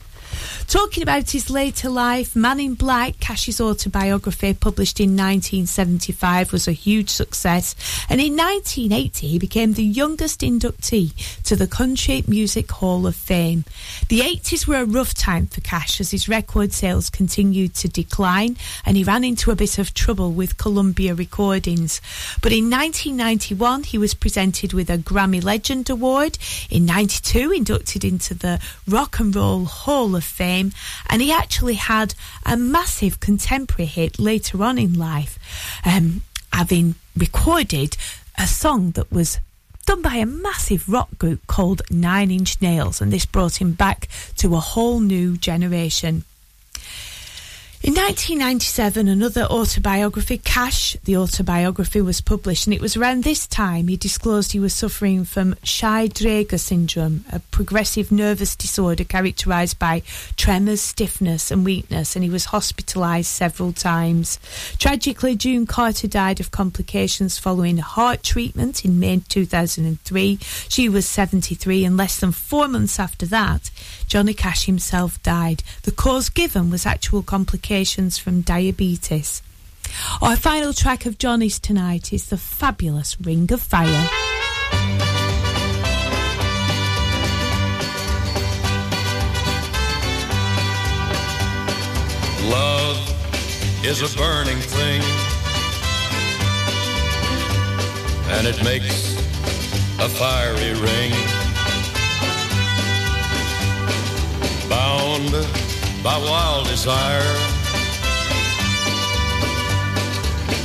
Talking about his later life, Man in Black, Cash's autobiography, published in 1975, was a huge success. And in 1980, he became the youngest inductee to the Country Music Hall of Fame. The 80s were a rough time for Cash as his record sales continued to decline and he ran into a bit of trouble with Columbia Recordings. But in 1991, he was presented with a Grammy Legend Award. In 92, inducted into the Rock and Roll Hall of Fame, and he actually had a massive contemporary hit later on in life, um, having recorded a song that was done by a massive rock group called Nine Inch Nails, and this brought him back to a whole new generation. In 1997, another autobiography, Cash, the autobiography, was published, and it was around this time he disclosed he was suffering from Shy-Drager syndrome, a progressive nervous disorder characterised by tremors, stiffness, and weakness, and he was hospitalised several times. Tragically, June Carter died of complications following heart treatment in May 2003. She was 73, and less than four months after that, Johnny Cash himself died. The cause given was actual complications from diabetes. Our final track of Johnny's tonight is the fabulous Ring of Fire. Love is a burning thing, and it makes a fiery ring. Bound by wild desire,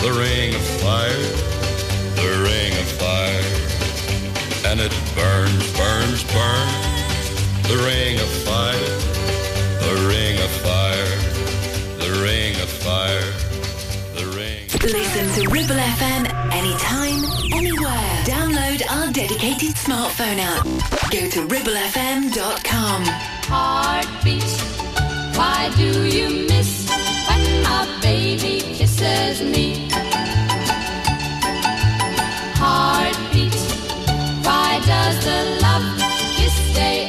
The ring of fire, the ring of fire. And it burns, burns, burns. The ring of fire, the ring of fire, the ring of fire, the ring. Listen to Ribble FM anytime, anywhere. Download our dedicated smartphone app. Go to ribblefm.com. Heartbeat, why do you miss my baby kisses me? Heartbeat, why does the love kiss stay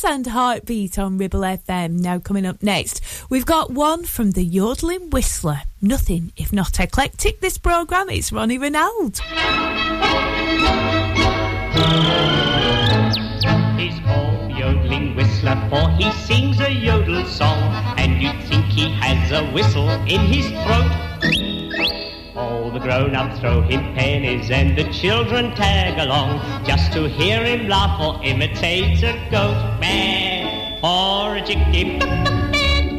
Sisters and Heartbeat on Ribble FM. Now, coming up next, we've got one from the Yodeling Whistler. Nothing if not eclectic, this programme. It's Ronnie Ronalde. He's called yodeling whistler, for he sings a yodel song, and you'd think he has a whistle in his throat. The grown-ups throw him pennies and the children tag along just to hear him laugh or imitate a goat man or a chicken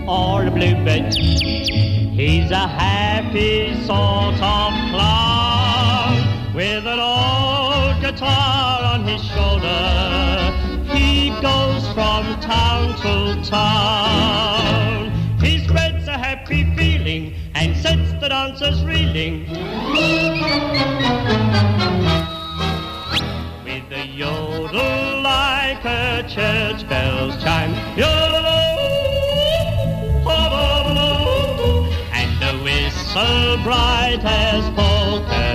or a bluebird. He's a happy sort of clown with an old guitar on his shoulder. He goes from town to town. The dancers reeling. With the yodel like a church bell's chime. Ho-do-do-do, and a whistle bright as polka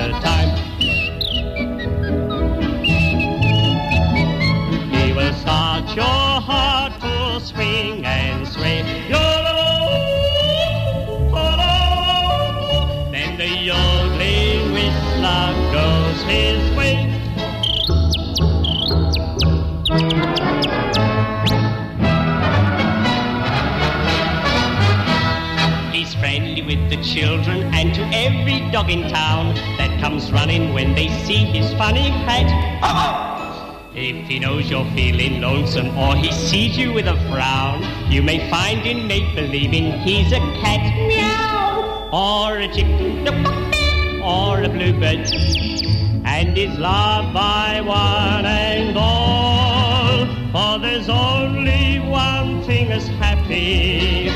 children and to every dog in town that comes running when they see his funny hat. If he knows you're feeling lonesome or he sees you with a frown, you may find in make-believing he's a cat, meow, or a chicken, or a bluebird, and is loved by one and all. For there's only one thing as happy,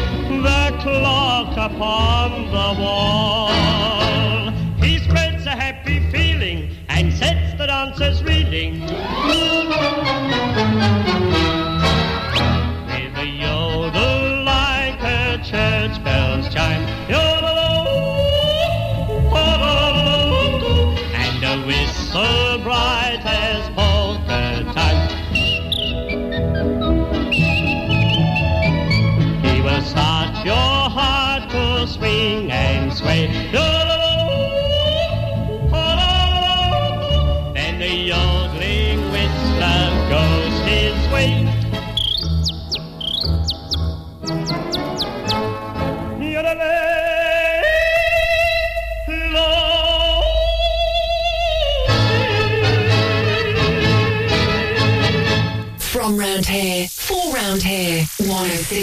the clock upon the wall. He spreads a happy feeling and sets the dancers reeling.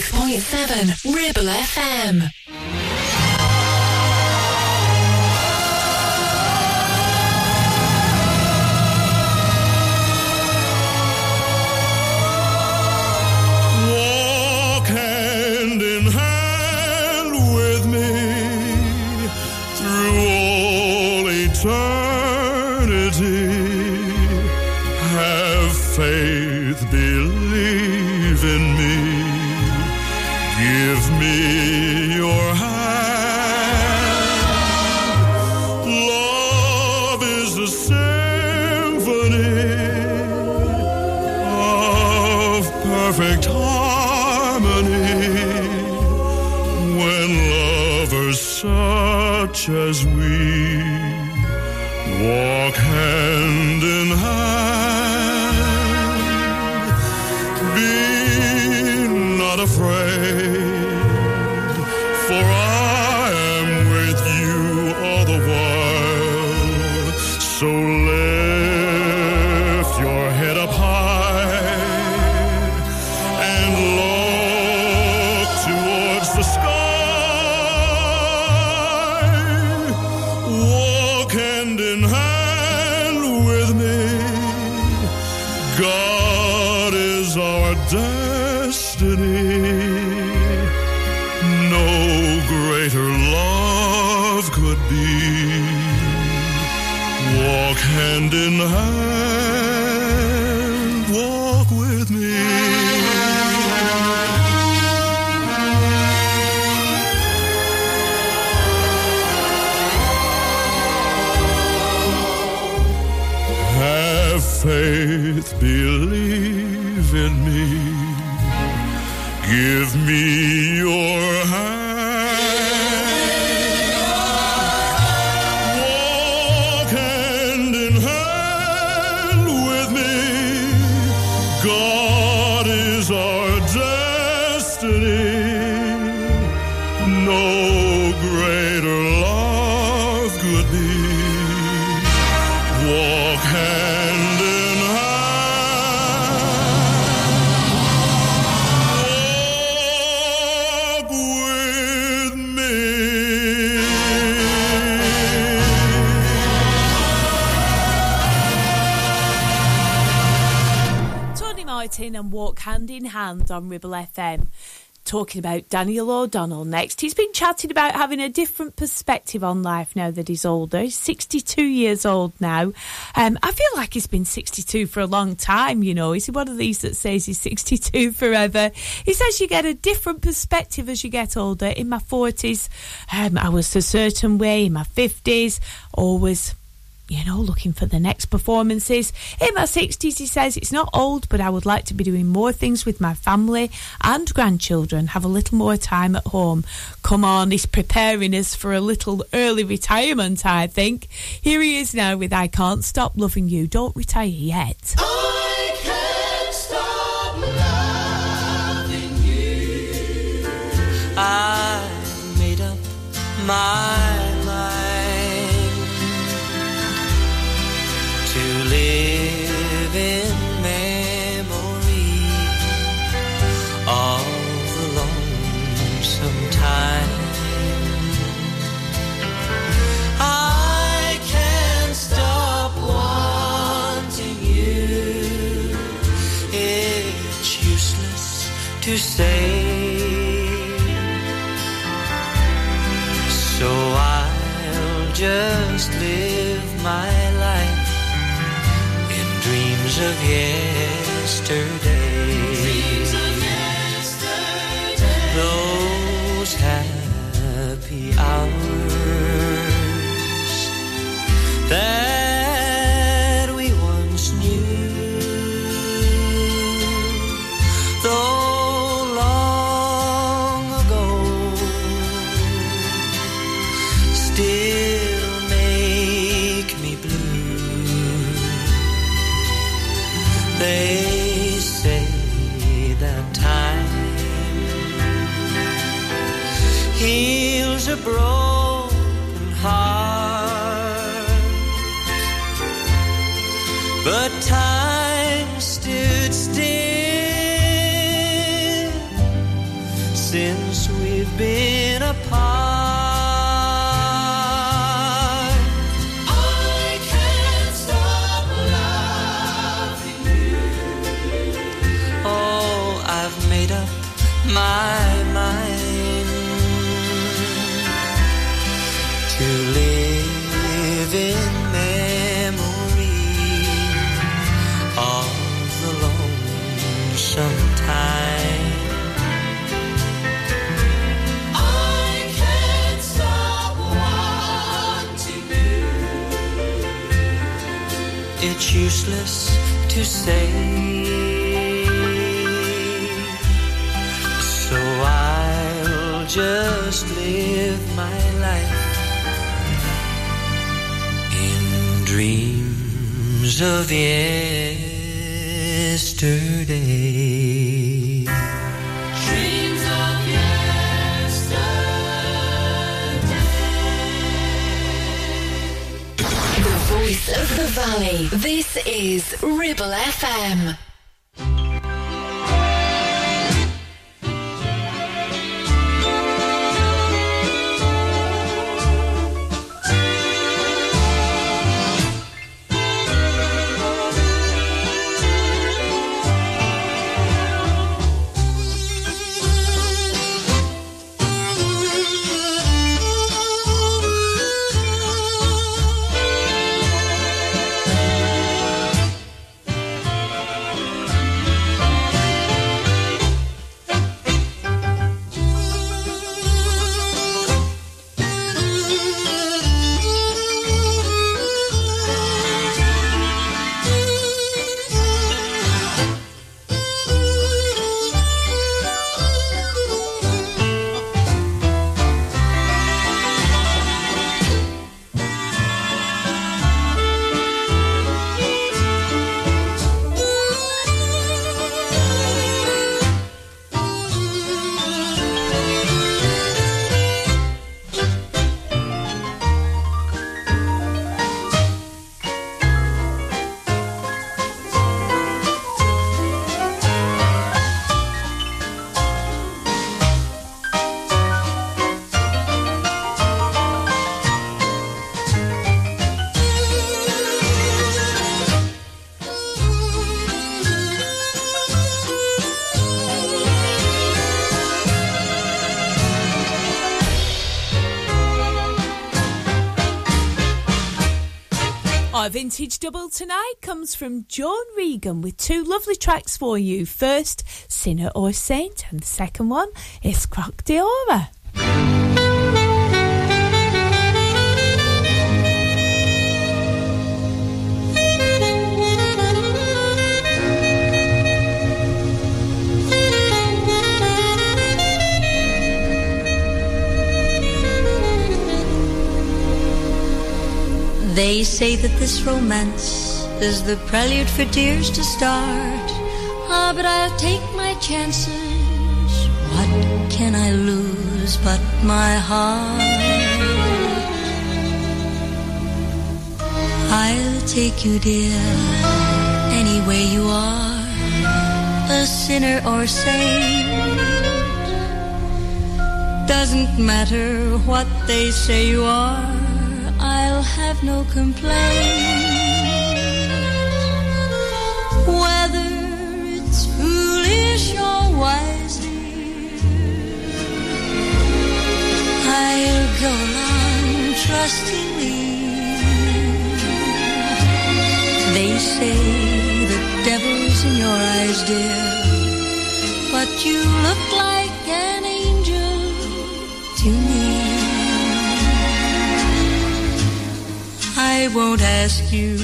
106.7 Ribble FM. Be. Walk hand in hand, walk with me. Have faith, believe in me. Give me and Walk Hand in Hand on Ribble FM. Talking about Daniel O'Donnell next. He's been chatting about having a different perspective on life now that he's older. He's 62 years old now. Um, I feel like he's been 62 for a long time, you know. Is he one of these that says he's 62 forever? He says you get a different perspective as you get older. In my 40s, um, I was a certain way. In my 50s, always you know, looking for the next performances. In my 60s, he says, it's not old, but I would like to be doing more things with my family and grandchildren, have a little more time at home. Come on, he's preparing us for a little early retirement, I think. Here he is now with I Can't Stop Loving You. Don't retire yet. I can't stop loving you. I made up my to say. So I'll just live my life in dreams of yesterday. Dreams of yesterday. Those happy hours that broken heart, but time of yesterday. Dreams of The voice of the valley. This is Ribble FM. Vintage double tonight comes from John Regan with two lovely tracks for you. First, Sinner or Saint, and the second one is Croc d'Ora. They say that this romance is the prelude for tears to start. Ah, but I'll take my chances. What can I lose but my heart? I'll take you, dear, any way you are, a sinner or saint. Doesn't matter what they say you are, have no complaint. Whether it's foolish or wise, I'll go along trustingly. They say the devil's in your eyes, dear, but you look like an I won't ask you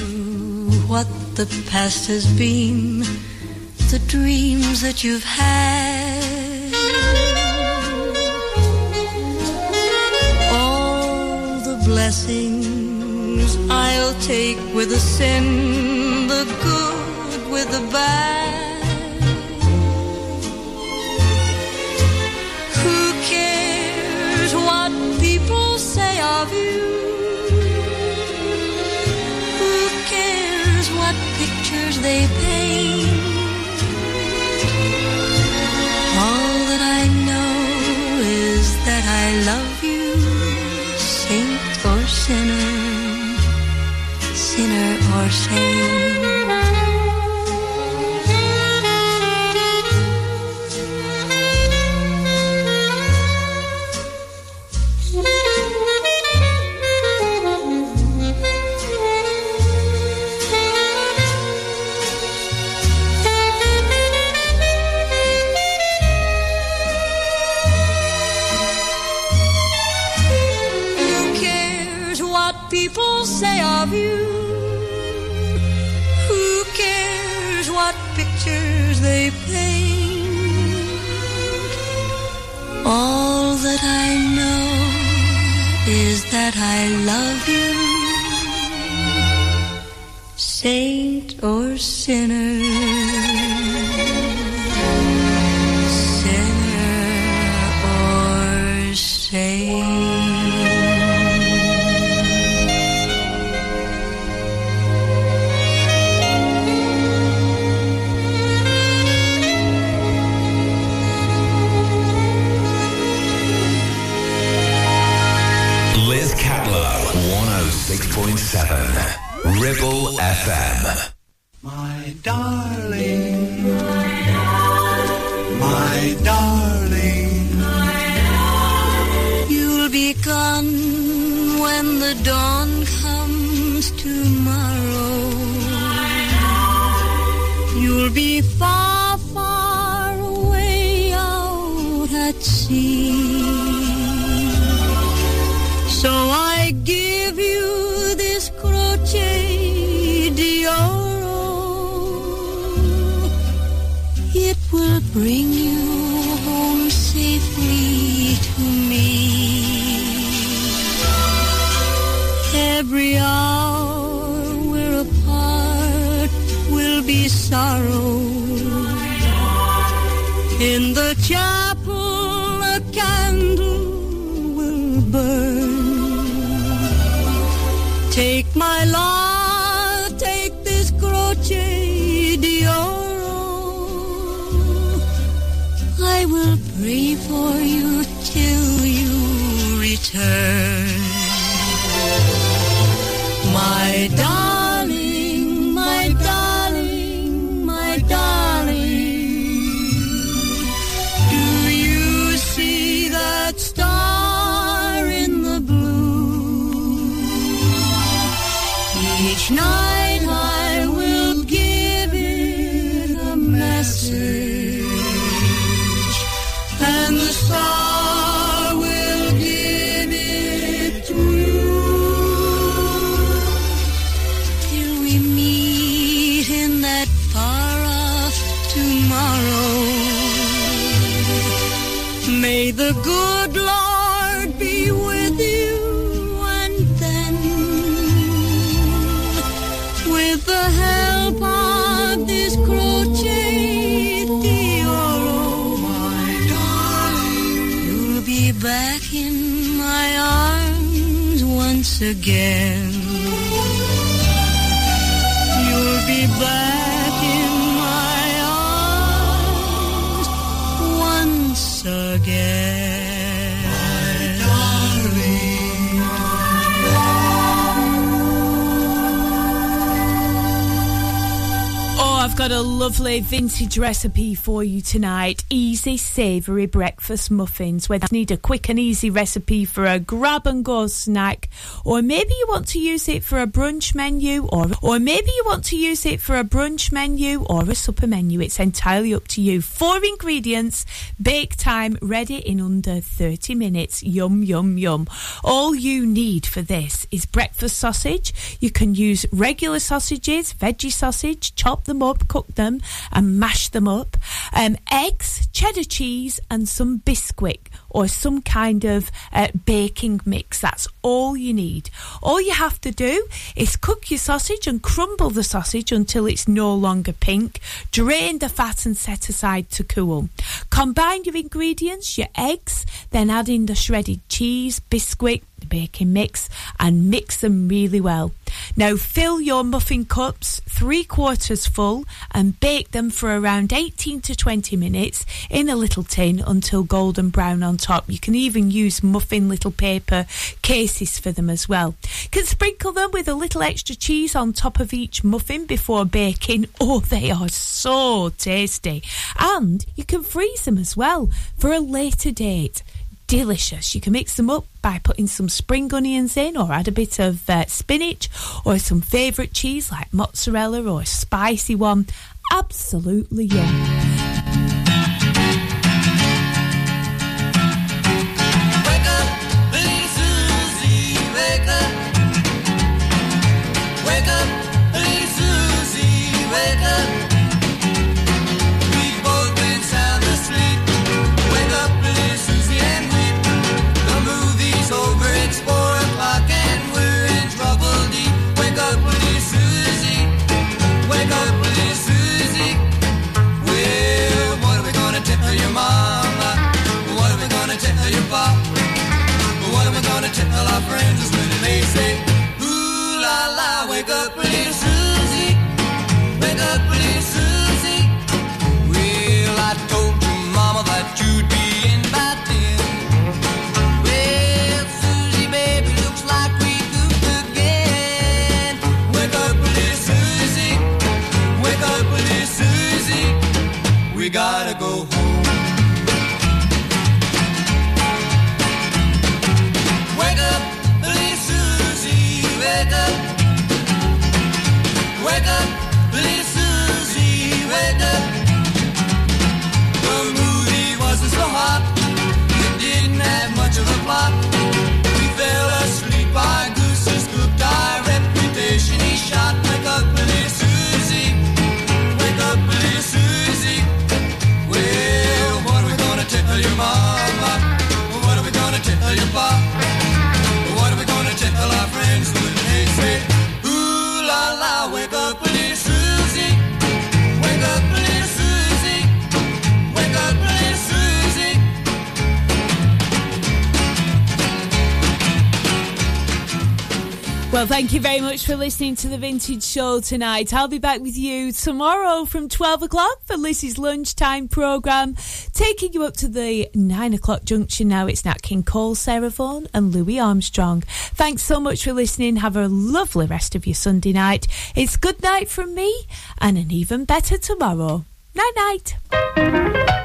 what the past has been, the dreams that you've had. All the blessings I'll take with the sin, the good with the bad. Sinner My again. You'll be back in my arms once again. My Oh, I've got a lovely vintage recipe for you tonight. Easy, savoury breakfast muffins. Whether you need a quick and easy recipe for a grab and go snack, or maybe you want to use it for a brunch menu, or or maybe you want to use it for a brunch menu or a supper menu. It's entirely up to you. Four ingredients, bake time, ready in under 30 minutes. Yum, yum, yum. All you need for this is breakfast sausage. You can use regular sausages, veggie sausage, chop them up, cook them, and mash them up. Um, eggs, cheddar cheese, and some biscuit or some kind of uh, baking mix. That's all you need. All you have to do is cook your sausage and crumble the sausage until it's no longer pink. Drain the fat and set aside to cool. Combine your ingredients, your eggs, then add in the shredded cheese, biscuit, the baking mix, and mix them really well. Now fill your muffin cups three quarters full and bake them for around 18 to 20 minutes in a little tin until golden brown on top. You can even use muffin little paper cases for them as well. Can sprinkle them with a little extra cheese on top of each muffin before baking. Oh, they are so tasty. And you can freeze them as well for a later date delicious. You can mix them up by putting some spring onions in or add a bit of uh, spinach or some favourite cheese like mozzarella or a spicy one. Absolutely yum. Well, thank you very much for listening to the Vintage Show tonight. I'll be back with you tomorrow from 12 o'clock for Lizzie's lunchtime programme, taking you up to the 9 o'clock junction now. It's Nat King Cole, Sarah Vaughan, and Louis Armstrong. Thanks so much for listening. Have a lovely rest of your Sunday night. It's good night from me, and an even better tomorrow. Night night.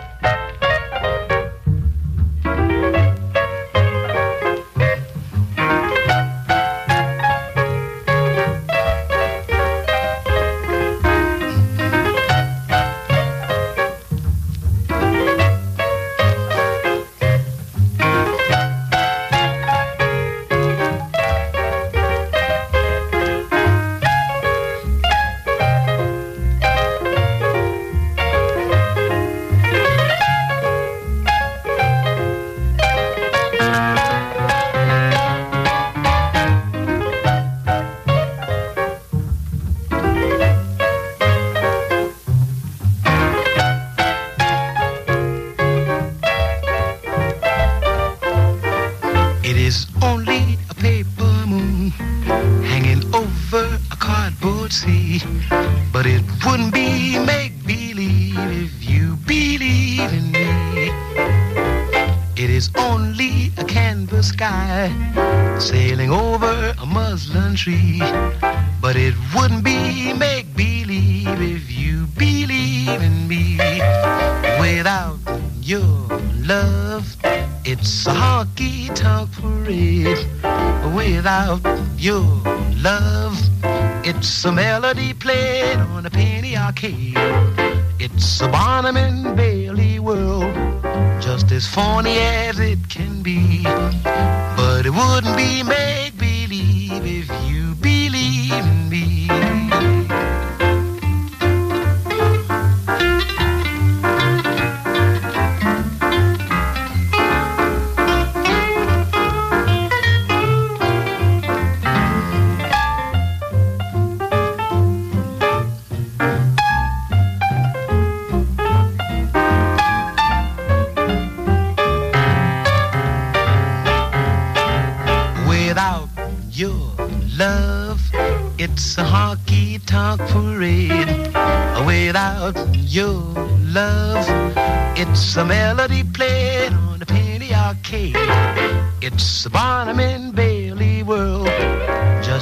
California.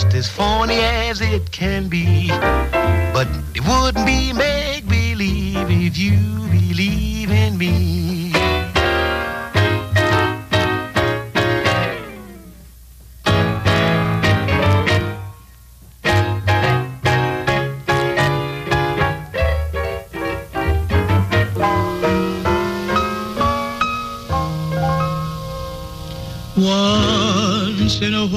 just as phony as it can be. But it wouldn't be make believe if you believe in me. Once in a while